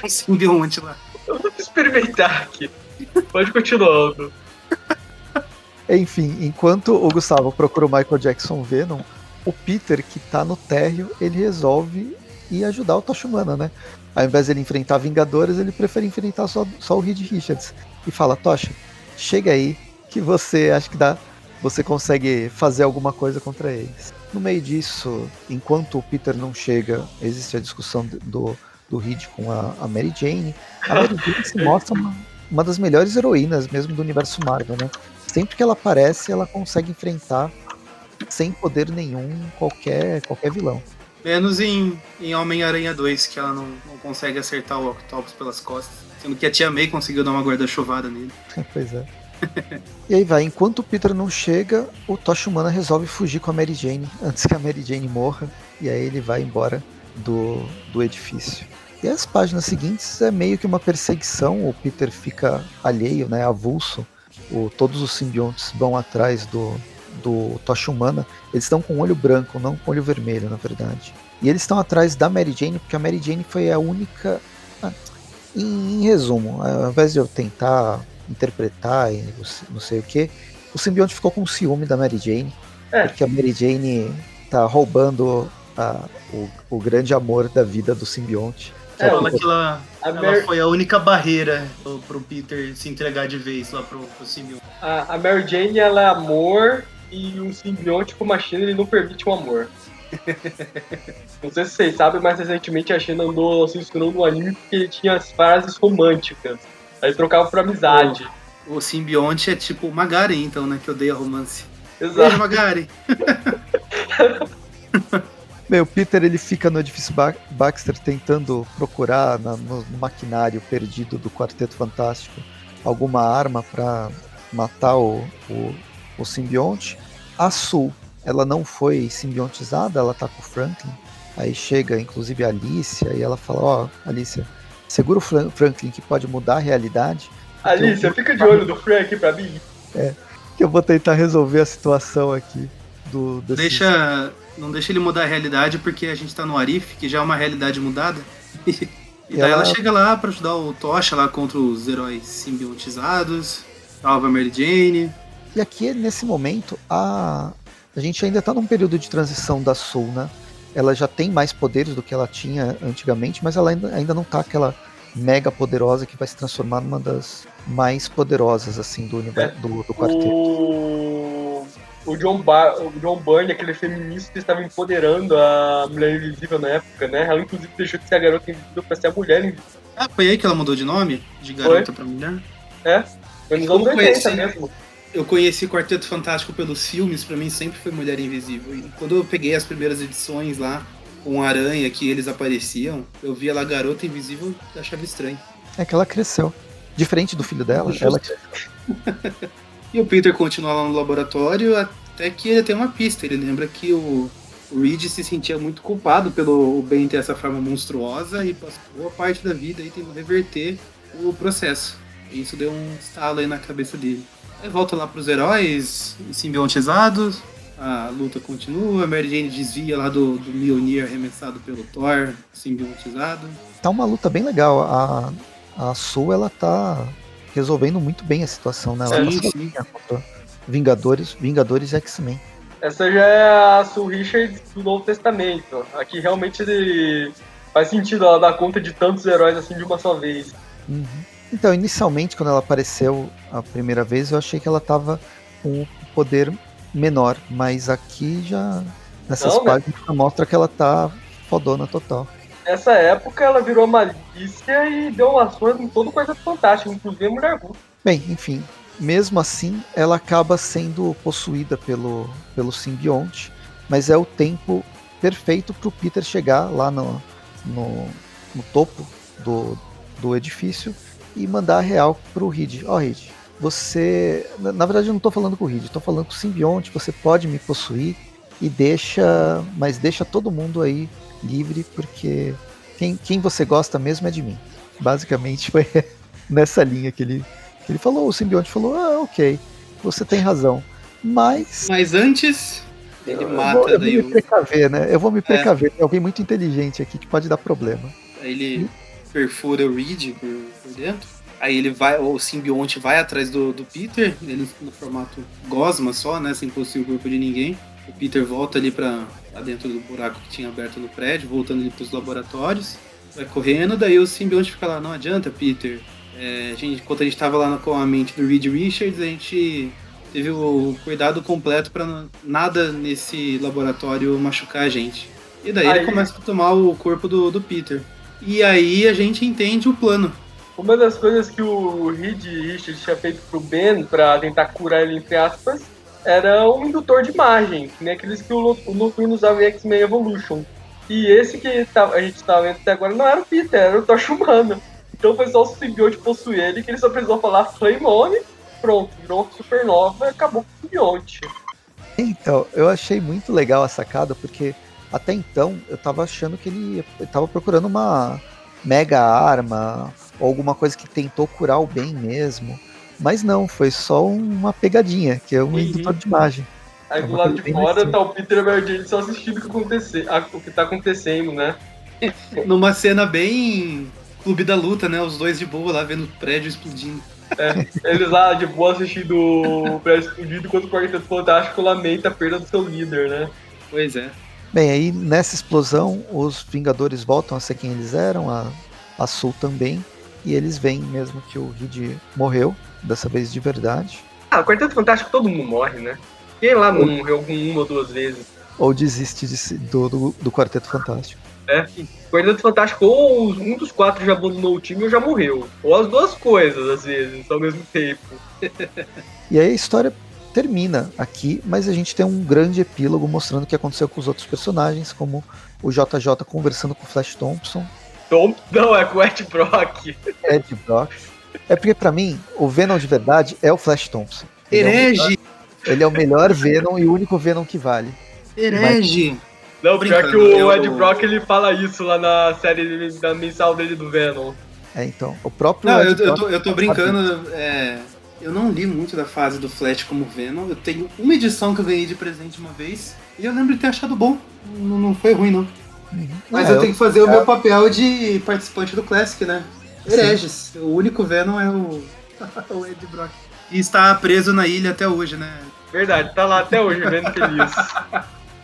Um simbionte lá. Eu vou experimentar aqui. Pode continuar. Enfim, enquanto o Gustavo procura o Michael Jackson Venom, o Peter, que tá no térreo, ele resolve ir ajudar o Tocha Humana, né? Ao invés de ele enfrentar Vingadores, ele prefere enfrentar só, só o Reed Richards. E fala, Tocha, chega aí que você acha que dá. Você consegue fazer alguma coisa contra eles. No meio disso, enquanto o Peter não chega, existe a discussão do, do Reed com a, a Mary Jane. A Mary Jane se mostra uma, uma das melhores heroínas mesmo do universo Marvel, né? Sempre que ela aparece, ela consegue enfrentar sem poder nenhum qualquer, qualquer vilão. Menos em, em Homem-Aranha 2, que ela não, não consegue acertar o Octopus pelas costas. Sendo que a tia May conseguiu dar uma guarda-chuvada nele. pois é. e aí vai, enquanto o Peter não chega, o Tocha Humana resolve fugir com a Mary Jane antes que a Mary Jane morra. E aí ele vai embora do, do edifício. E as páginas seguintes é meio que uma perseguição, o Peter fica alheio, né, avulso. O, todos os simbiontes vão atrás do, do Tocha Humana, eles estão com olho branco, não com olho vermelho, na verdade. E eles estão atrás da Mary Jane, porque a Mary Jane foi a única. Ah, em, em, resumo, ao invés de eu tentar interpretar e não sei o que, o simbionte ficou com ciúme da Mary Jane, é. porque a Mary Jane tá roubando a, o, o grande amor da vida do simbionte. É, ela, que ela, ela Mary... foi a única barreira pro, pro Peter se entregar de vez lá pro, pro simbionte. A, a Mary Jane, ela é amor e um simbionte como a China ele não permite o amor. não sei se vocês sabem, mas recentemente a China andou se inspirando no anime porque ele tinha as frases românticas. Aí trocava por amizade. O, o simbionte é tipo o Magari, então, né? Que odeia romance. Exato. Beijo, Magari! Meu, o Peter ele fica no edifício Baxter tentando procurar na, no, no, maquinário perdido do Quarteto Fantástico alguma arma para matar o, o, o simbionte. A Sul, ela não foi simbiontizada, ela tá com o Franklin. Aí chega, inclusive, a Alicia e ela fala: Ó, oh, Alicia, segura o Franklin que pode mudar a realidade. Alice, fica de olho do Frank pra mim. É, que eu vou tentar resolver a situação aqui. Do, desse... Deixa. Não deixa ele mudar a realidade porque a gente tá no Arif, que já é uma realidade mudada. E daí ela... ela... chega lá para ajudar o Tocha lá contra os heróis simbiontizados, salva a Mary Jane. E aqui, nesse momento, a, a gente ainda tá num período de transição da Soul, né? Ela já tem mais poderes do que ela tinha antigamente, mas ela ainda, ainda não tá aquela mega poderosa que vai se transformar numa das mais poderosas, assim, do universo, do, do quarteto. O o John, Bar o John Byrne, aquele feminista, estava empoderando a Mulher Invisível na época, né? Ela inclusive deixou de ser a garota invisível para ser a Mulher Invisível. Ah, foi aí que ela mudou de nome? De garota para mulher? É, foi nos anos 80 mesmo. Eu conheci Quarteto Fantástico pelos filmes, para mim sempre foi Mulher Invisível. E quando eu peguei as primeiras edições lá, com a aranha que eles apareciam, eu via lá Garota Invisível e achava estranho. É que ela cresceu. Diferente do filho dela, ela E o Peter continua lá no laboratório até que ele tem uma pista. Ele lembra que o, Reed se sentia muito culpado pelo Ben ter essa forma monstruosa e passou boa parte da vida aí tentando reverter o processo. E isso deu um estalo aí na cabeça dele. Aí volta lá pros heróis simbiontizados, a luta continua, a Mary Jane desvia lá do, do Mjolnir arremessado pelo Thor, simbionizado. Tá uma luta bem legal. A, a Sue, ela tá resolvendo muito bem a situação, né? Ela sim, sim. Vingadores, Vingadores X-Men. Essa já é a Sue Richards do Novo Testamento. Aqui realmente ele faz sentido ela dar conta de tantos heróis assim de uma só vez. Uhum. Então, inicialmente, quando ela apareceu a primeira vez, eu achei que ela tava com um poder menor, mas aqui já nessas Não, né? páginas né? mostra que ela tá fodona total nessa época ela virou malícia e deu ações em todo coisa fantástica, inclusive Mulher Hulk. Bem, enfim, mesmo assim, ela acaba sendo possuída pelo, pelo simbionte, mas é o tempo perfeito para o Peter chegar lá no, no, no, topo do, do edifício e mandar a real pro Reed. Ó, oh, Reed, você. Na verdade, eu não estou falando com o Reed, estou falando com o simbionte, você pode me possuir e deixa. Mas deixa todo mundo aí livre, porque quem, quem você gosta mesmo é de mim. Basicamente foi nessa linha que ele, que ele falou. O simbionte falou: Ah, ok, você tem razão. Mas. Mas antes. Ele mata eu vou, eu vou me precaver, né? Eu vou me é. precaver. É. Tem alguém muito inteligente aqui que pode dar problema. Aí ele perfura o Reed por, por dentro. Aí ele vai, o simbionte vai atrás do, do Peter, ele no formato gosma só, né? Sem possuir o corpo de ninguém. O Peter volta ali pra, pra dentro do buraco que tinha aberto no prédio, voltando ali pros laboratórios. Vai correndo, daí o simbionte fica lá, não adianta, Peter. É, a gente, enquanto a gente tava lá com a mente do Reed Richards, a gente teve o cuidado completo para nada nesse laboratório machucar a gente. E daí aí, ele começa a tomar o corpo do, do Peter. E aí a gente entende o plano. Uma das coisas que o Reed Richards tinha feito pro Ben para tentar curar ele, entre aspas, era um indutor de imagem, que nem aqueles que o, Noturno usava em X-Men Evolution. E esse que tá, a gente tá vendo até agora não era o Peter, era o Tocha Humana. Então foi só o simbionte possuir ele, que ele só precisou falar Flame On, pronto, virou supernova e acabou com o simbionte. Então, eu achei muito legal a sacada, porque até então eu tava achando que ele, ele tava procurando uma mega arma, ou alguma coisa que tentou curar o bem mesmo. Mas não, foi só uma pegadinha, que é um uhum. indutor de imagem. Aí é do lado de fora assim. tá o Peter e Jane só assistindo o que, acontecer, o que tá acontecendo, né? Numa cena bem clube da luta, né? Os dois de boa lá vendo o prédio explodindo. É, eles lá de boa assistindo o prédio explodindo enquanto o Quarteto Fantástico lamenta a perda do seu líder, né? Pois é. Bem, aí nessa explosão, os Vingadores voltam a ser quem eles eram, a, a Sul também, e eles veem mesmo que o Reed morreu, dessa vez de verdade. Ah, o Quarteto Fantástico todo mundo morre, né? Quem lá não morreu uma ou duas vezes? Ou desiste de, do, do, do, Quarteto Fantástico. É, o Quarteto Fantástico ou um dos quatro já abandonou o time ou já morreu. Ou as duas coisas, às vezes, ao mesmo tempo. e aí a história termina aqui, mas a gente tem um grande epílogo mostrando o que aconteceu com os outros personagens, como o JJ conversando com o Flash Thompson. Tom? Não, é com o Ed Brock. Ed Brock. É porque para mim, o Venom de verdade é o Flash Thompson. Herege! Ele é o melhor Venom e o único Venom que vale. Herege! Mas... Não, pior que o eu... Ed Brock ele fala isso lá na série da mensal dele do Venom. É, então, o próprio. Não, eu, eu, tô, eu tô brincando. é, eu não li muito da fase do Flash como Venom. Eu tenho uma edição que eu ganhei de presente uma vez. E eu lembro de ter achado bom. Não, não foi ruim, não. Uhum. Mas É, eu tenho que fazer o meu papel de participante do Classic, né? Hereges. O único Venom é o, o Ed Brock. E está preso na ilha até hoje, né? Verdade, tá lá até hoje, vendo feliz.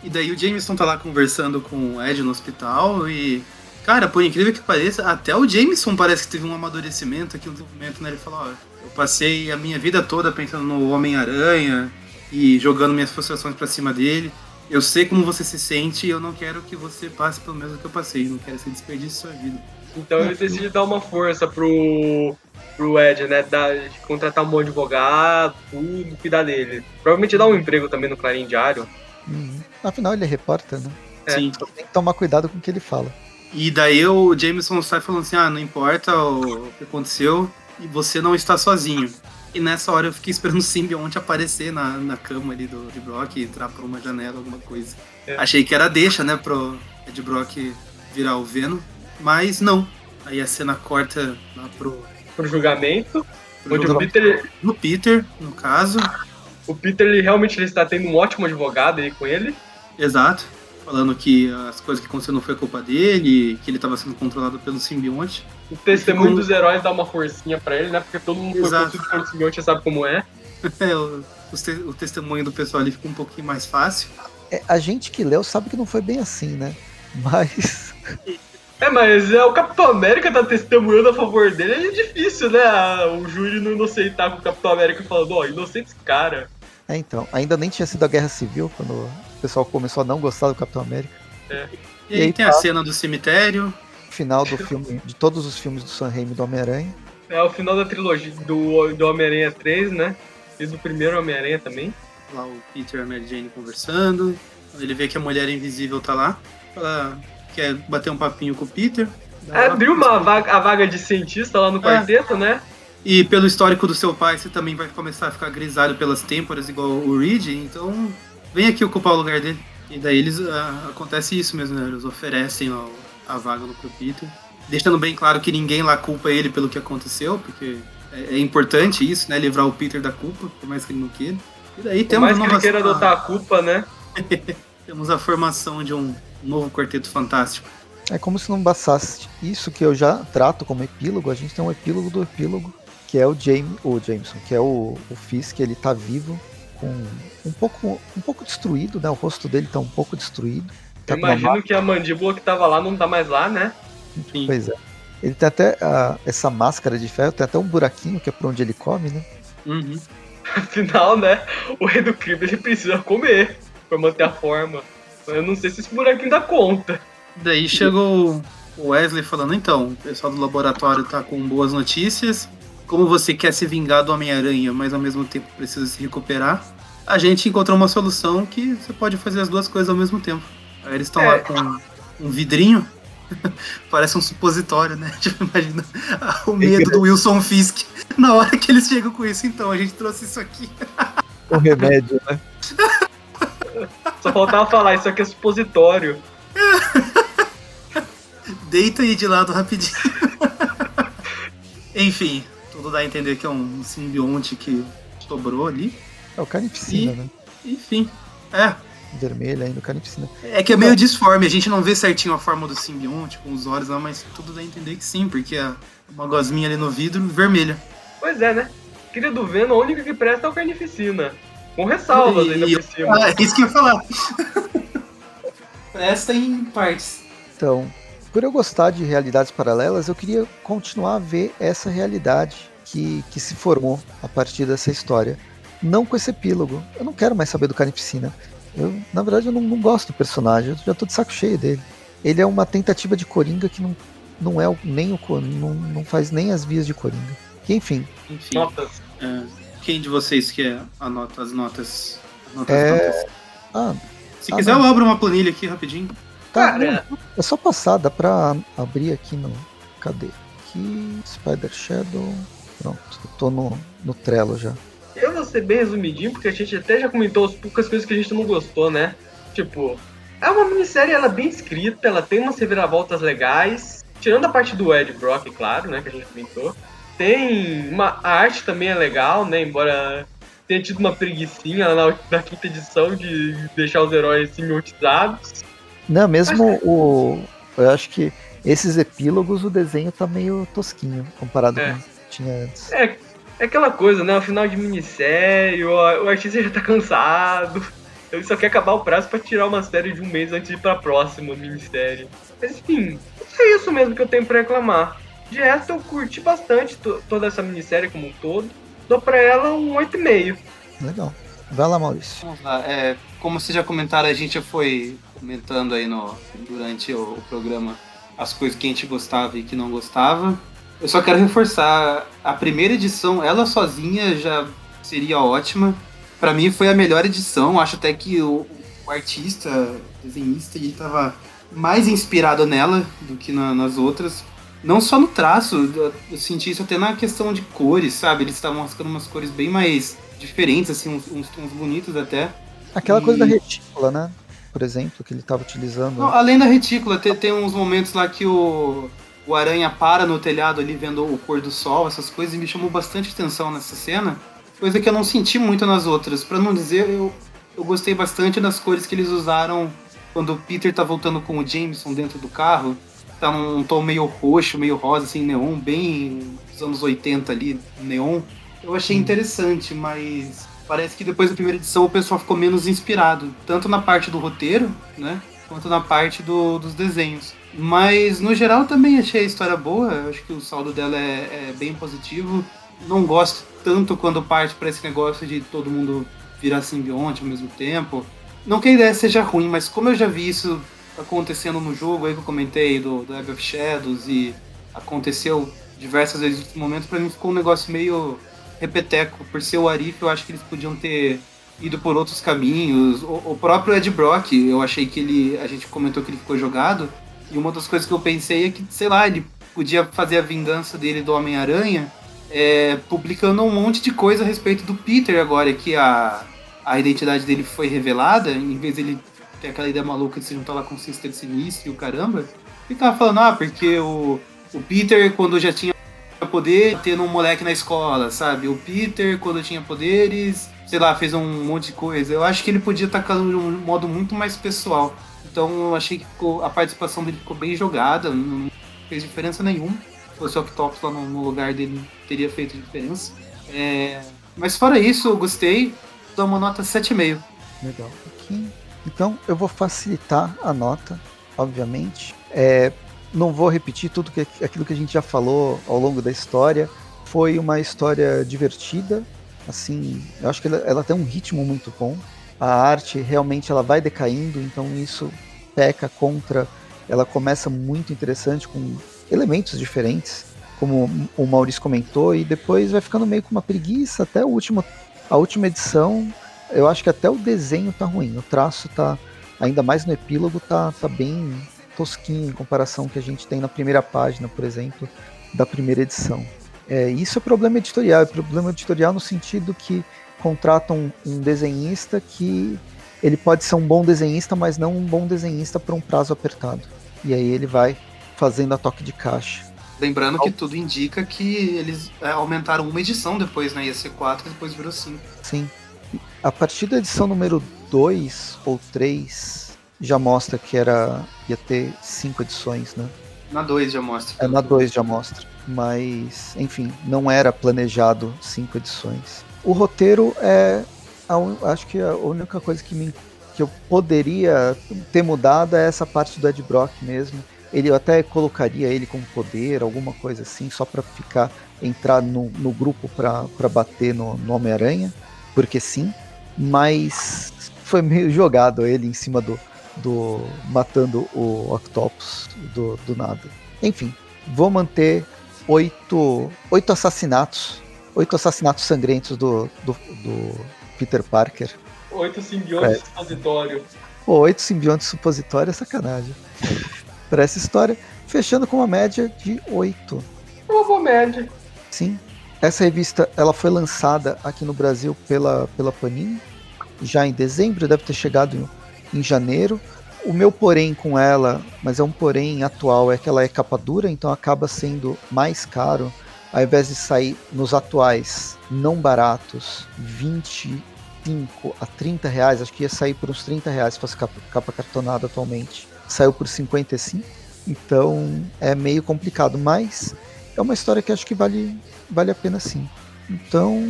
E daí o Jameson tá lá conversando com o Ed no hospital e. Cara, por incrível que pareça, até o Jameson parece que teve um amadurecimento aqui no desenvolvimento, né? Ele falou, ó, eu passei a minha vida toda pensando no Homem-Aranha e jogando minhas frustrações pra cima dele. Eu sei como você se sente e eu não quero que você passe pelo mesmo que eu passei. Não quero que você desperdice sua vida. Então ele decide dar uma força pro, pro Ed, né? Dar, contratar um bom advogado, tudo, cuidar dele. Provavelmente dar um emprego também no Clarim Diário. Uhum. Afinal, ele é repórter, né? É. Sim. Então tem que tomar cuidado com o que ele fala. E daí o Jameson sai falando assim: ah, não importa o que aconteceu e você não está sozinho. E nessa hora eu fiquei esperando o simbionte aparecer na, na cama ali do Ed Brock e entrar por uma janela, alguma coisa. É. Achei que era deixa, né, pro Ed Brock virar o Venom, mas não. Aí a cena corta lá pro, Pro julgamento. pro Onde o Peter, no Peter, no caso. o Peter ele realmente ele está tendo um ótimo advogado aí com ele. Exato. Falando que as coisas que aconteceram não foi culpa dele, que ele estava sendo controlado pelo simbionte. O testemunho Ficou- dos heróis dá uma forcinha pra ele, né? Porque todo mundo foi Exato. possuído pelo simbionte, sabe como é. É, o, te- o testemunho do pessoal ali fica um pouquinho mais fácil. É, a gente que leu sabe que não foi bem assim, né? Mas. É, mas é, o Capitão América tá testemunhando a favor dele, é difícil, né? O júri não inocentar com o Capitão América falando, ó, inocente esse cara. É, então. Ainda nem tinha sido a Guerra Civil quando o pessoal começou a não gostar do Capitão América. E, E aí aí tem tá. a cena do cemitério. Final do filme, de todos os filmes do Sam Raimi do Homem-Aranha. É o final da trilogia do, do Homem-Aranha 3, né? E do primeiro Homem-Aranha também. Lá o Peter e a Mary Jane conversando. Ele vê que a mulher invisível tá lá. Ela quer bater um papinho com o Peter. É, abriu uma vaga, a vaga de cientista lá no quarteto, né? E pelo histórico do seu pai, você também vai começar a ficar grisalho pelas têmporas, igual o Reed. Então, vem aqui ocupar o lugar dele. E daí eles ah, acontece isso mesmo, né? Eles oferecem ó, a vaga pro Peter. Deixando bem claro que ninguém lá culpa ele pelo que aconteceu, porque é, é importante isso, né? Livrar o Peter da culpa, por mais que ele não queira. E daí Por temos, mais que ele queira adotar a culpa, né? temos a formação de um novo quarteto fantástico. É como se não bastasse isso que eu já trato como epílogo, a gente tem um epílogo do epílogo, que é o James, o Jameson, que é o, o Fisk, ele tá vivo, com um pouco, um pouco destruído, né? O rosto dele tá um pouco destruído. Tá imagino que a mandíbula que tava lá não tá mais lá, né? Sim. Pois é. Ele tem até ah, essa máscara de ferro, tem até um buraquinho que é por onde ele come, né? Uhum. Afinal, né? O rei do crime ele precisa comer pra manter a forma. Eu não sei se esse buraquinho dá conta. Daí chegou o Wesley falando, então, o pessoal do laboratório tá com boas notícias. Como você quer se vingar do Homem-Aranha, mas ao mesmo tempo precisa se recuperar, a gente encontrou uma solução que você pode fazer as duas coisas ao mesmo tempo. Aí eles estão É. lá com um vidrinho, parece um supositório, né? Tipo, imagina o medo do Wilson Fisk na hora que eles chegam com isso. Então, a gente trouxe isso aqui. O remédio, né? Só faltava falar, isso aqui é supositório. Deita aí de lado rapidinho. Enfim, tudo dá a entender que é um simbionte que sobrou ali. É o carnificina, E- né? Enfim, é. Vermelho ainda, o carnificina. É que é meio disforme, a gente não vê certinho a forma do simbionte com os olhos lá, mas tudo dá a entender que sim, porque é uma gosminha ali no vidro vermelha. Pois é, né? Querido Venom, a única que presta é o Carnificina. Com ressalvas ainda por cima. Ah, é isso que eu ia falar. Presta em partes. Então, por eu gostar de realidades paralelas, eu queria continuar a ver essa realidade que, que se formou a partir dessa história. Não com esse epílogo. Eu não quero mais saber do Carnificina. Eu, na verdade, eu não, não gosto do personagem. Eu já tô de saco cheio dele. Ele é uma tentativa de Coringa que não, não é nem o não, não faz nem as vias de Coringa. Que, enfim, Enfim, Notas. é, quem de vocês quer anota as notas? Notas, É, notas? ah, Se ah, quiser, não. eu abro uma planilha aqui rapidinho. tá, Cara, não, é só passar, dá pra abrir aqui no. Cadê? Aqui, Spider Shadow. Pronto, eu tô no, no Trello já. eu vou ser bem resumidinho, porque a gente até já comentou as poucas coisas que a gente não gostou, né? Tipo, é uma minissérie, ela é bem escrita, ela tem umas reviravoltas legais, tirando a parte do Ed Brock, claro, né, que a gente comentou, tem uma a arte também é legal, né, embora tenha tido uma preguiçinha na, na quinta edição de deixar os heróis simbiotizados. Não, mesmo o. Eu acho que esses epílogos o desenho tá meio tosquinho comparado é. com o que tinha antes. É, é aquela coisa, né? O final de minissérie, o, o artista já tá cansado. Ele só quer acabar o prazo para tirar uma série de um mês antes de ir pra próxima minissérie. Mas enfim, é isso mesmo que eu tenho pra reclamar. De resto, eu curti bastante toda essa minissérie como um todo. Dou pra ela um 8,5. Legal. Vai lá, Maurício. Vamos lá. É, como vocês já comentaram, a gente já foi comentando aí no, durante o, o programa as coisas que a gente gostava e que não gostava. Eu só quero reforçar, a primeira edição, ela sozinha já seria ótima. Para mim foi a melhor edição, acho até que o, o artista, desenhista, ele tava mais inspirado nela do que na, nas outras. Não só no traço, eu, senti isso até na questão de cores, sabe? Eles estavam mostrando umas cores bem mais diferentes, assim, uns, uns tons bonitos até. Aquela e... coisa da retícula, né? Por exemplo, que ele estava utilizando. Não, além da retícula, tem, tem uns momentos lá que o, o aranha para no telhado ali vendo o pôr do sol, essas coisas, e me chamou bastante atenção nessa cena. Coisa que eu não senti muito nas outras. para não dizer, eu, eu gostei bastante das cores que eles usaram quando o Peter tá voltando com o Jameson dentro do carro. Tá num tom meio roxo, meio rosa, assim, neon, bem dos anos 80 ali, neon. Eu achei interessante, mas parece que depois da primeira edição o pessoal ficou menos inspirado, tanto na parte do roteiro, né, quanto na parte do, dos desenhos. Mas no geral também achei a história boa, eu acho que o saldo dela é, é bem positivo. Não gosto tanto quando parte para esse negócio de todo mundo virar simbionte ao mesmo tempo. Não que a ideia seja ruim, mas como eu já vi isso acontecendo no jogo aí que eu comentei do, do Web of Shadows e aconteceu diversas vezes no momento, para mim ficou um negócio meio repeteco. Por ser o Arif, eu acho que eles podiam ter ido por outros caminhos. O, o, próprio Ed Brock, eu achei que ele. A gente comentou que ele ficou jogado. E uma das coisas que eu pensei é que, sei lá, ele podia fazer a vingança dele do Homem-Aranha é, publicando um monte de coisa a respeito do Peter agora, que a, a identidade dele foi revelada, em vez dele ter aquela ideia maluca de se juntar lá com o Sister Sinistro e o caramba, ficava falando, ah, porque o, o Peter, quando já tinha poder, tendo um moleque na escola, sabe? O Peter, quando tinha poderes, sei lá, fez um monte de coisa. Eu acho que ele podia estar de um modo muito mais pessoal. Então eu achei que ficou, a participação dele ficou bem jogada, não fez diferença nenhuma. Se fosse o Octopus lá no, no lugar dele, teria feito diferença. É, mas fora isso, eu gostei, dou uma nota 7,5. Legal. Aqui. Então eu vou facilitar a nota, obviamente. É, não vou repetir tudo que, aquilo que a gente já falou ao longo da história. Foi uma história divertida, assim, eu acho que ela, ela tem um ritmo muito bom. A arte realmente ela vai decaindo, então isso peca contra. Ela começa muito interessante com elementos diferentes, como o Maurício comentou, e depois vai ficando meio com uma preguiça até o último, a última edição. Eu acho que até o desenho tá ruim, o traço tá ainda mais no epílogo tá, tá bem tosquinho em comparação que a gente tem na primeira página, por exemplo, da primeira edição. É, isso é problema editorial, é problema editorial no sentido que contratam um, desenhista que ele pode ser um bom desenhista, mas não um bom desenhista para um prazo apertado. E aí ele vai fazendo a toque de caixa. Lembrando que tudo indica que eles é, aumentaram uma edição depois, né? Ia ser 4 e depois virou 5. Sim. A partir da edição número 2 ou 3, já mostra que era ia ter cinco edições, né? Na 2 já mostra. É, na 2 já mostra. Mas, enfim, não era planejado cinco edições. O roteiro é. A, acho que a única coisa que, me, que eu poderia ter mudado é essa parte do Ed Brock mesmo. Ele eu até colocaria ele com poder, alguma coisa assim, só para ficar entrar no, no grupo para bater no, no Homem-Aranha, porque sim. Mas foi meio jogado ele em cima do, do matando o Octopus do, do nada. Enfim, vou manter oito, oito assassinatos, oito assassinatos sangrentos do, do, do Peter Parker. Oito simbiontes é. supositório. Pô, oito simbiontes supositório é sacanagem. Para essa história, fechando com uma média de oito. Uma boa média. Sim. Essa revista ela foi lançada aqui no Brasil pela, pela Panini já em dezembro, deve ter chegado em janeiro. o meu porém com ela, mas é um porém atual, é que ela é capa dura, então acaba sendo mais caro. Ao invés de sair nos atuais não baratos, 25 a 30 reais, acho que ia sair por uns 30 reais se fosse capa, capa cartonada atualmente. Saiu por 55, então é meio complicado, mas é uma história que acho que vale, vale a pena sim. Então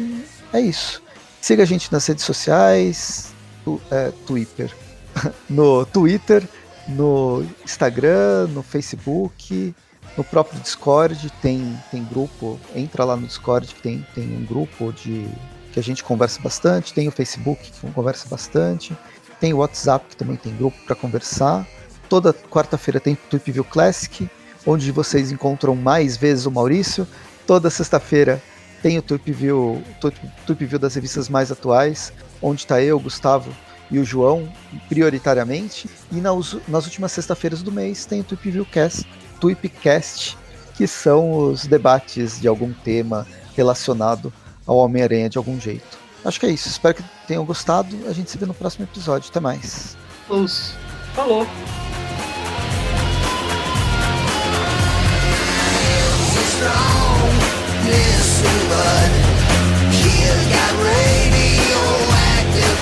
é isso. Siga a gente nas redes sociais, tu, é, Twitter, no Twitter, no Instagram, no Facebook, no próprio Discord tem, tem grupo, entra lá no Discord que tem, tem um grupo de que a gente conversa bastante, tem o Facebook que conversa bastante, tem o WhatsApp que também tem grupo para conversar. Toda quarta-feira tem Tweep View Classic, onde vocês encontram mais vezes o Maurício. Toda sexta-feira tem o Trip View, View das revistas mais atuais, onde está eu, Gustavo e o João, prioritariamente. E nas, nas últimas sextas-feiras do mês tem o Trip View Cast, Tweepcast, que são os debates de algum tema relacionado ao Homem-Aranha de algum jeito. Acho que é isso. Espero que tenham gostado. A gente se vê no próximo episódio. Até mais. Luz. Falou. Falou.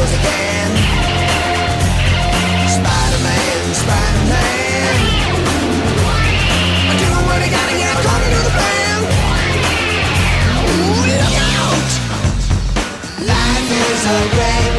goes again. Spider-Man, Spider-Man. Do what you gotta get according to the plan. Ooh, look out! Life is a gray.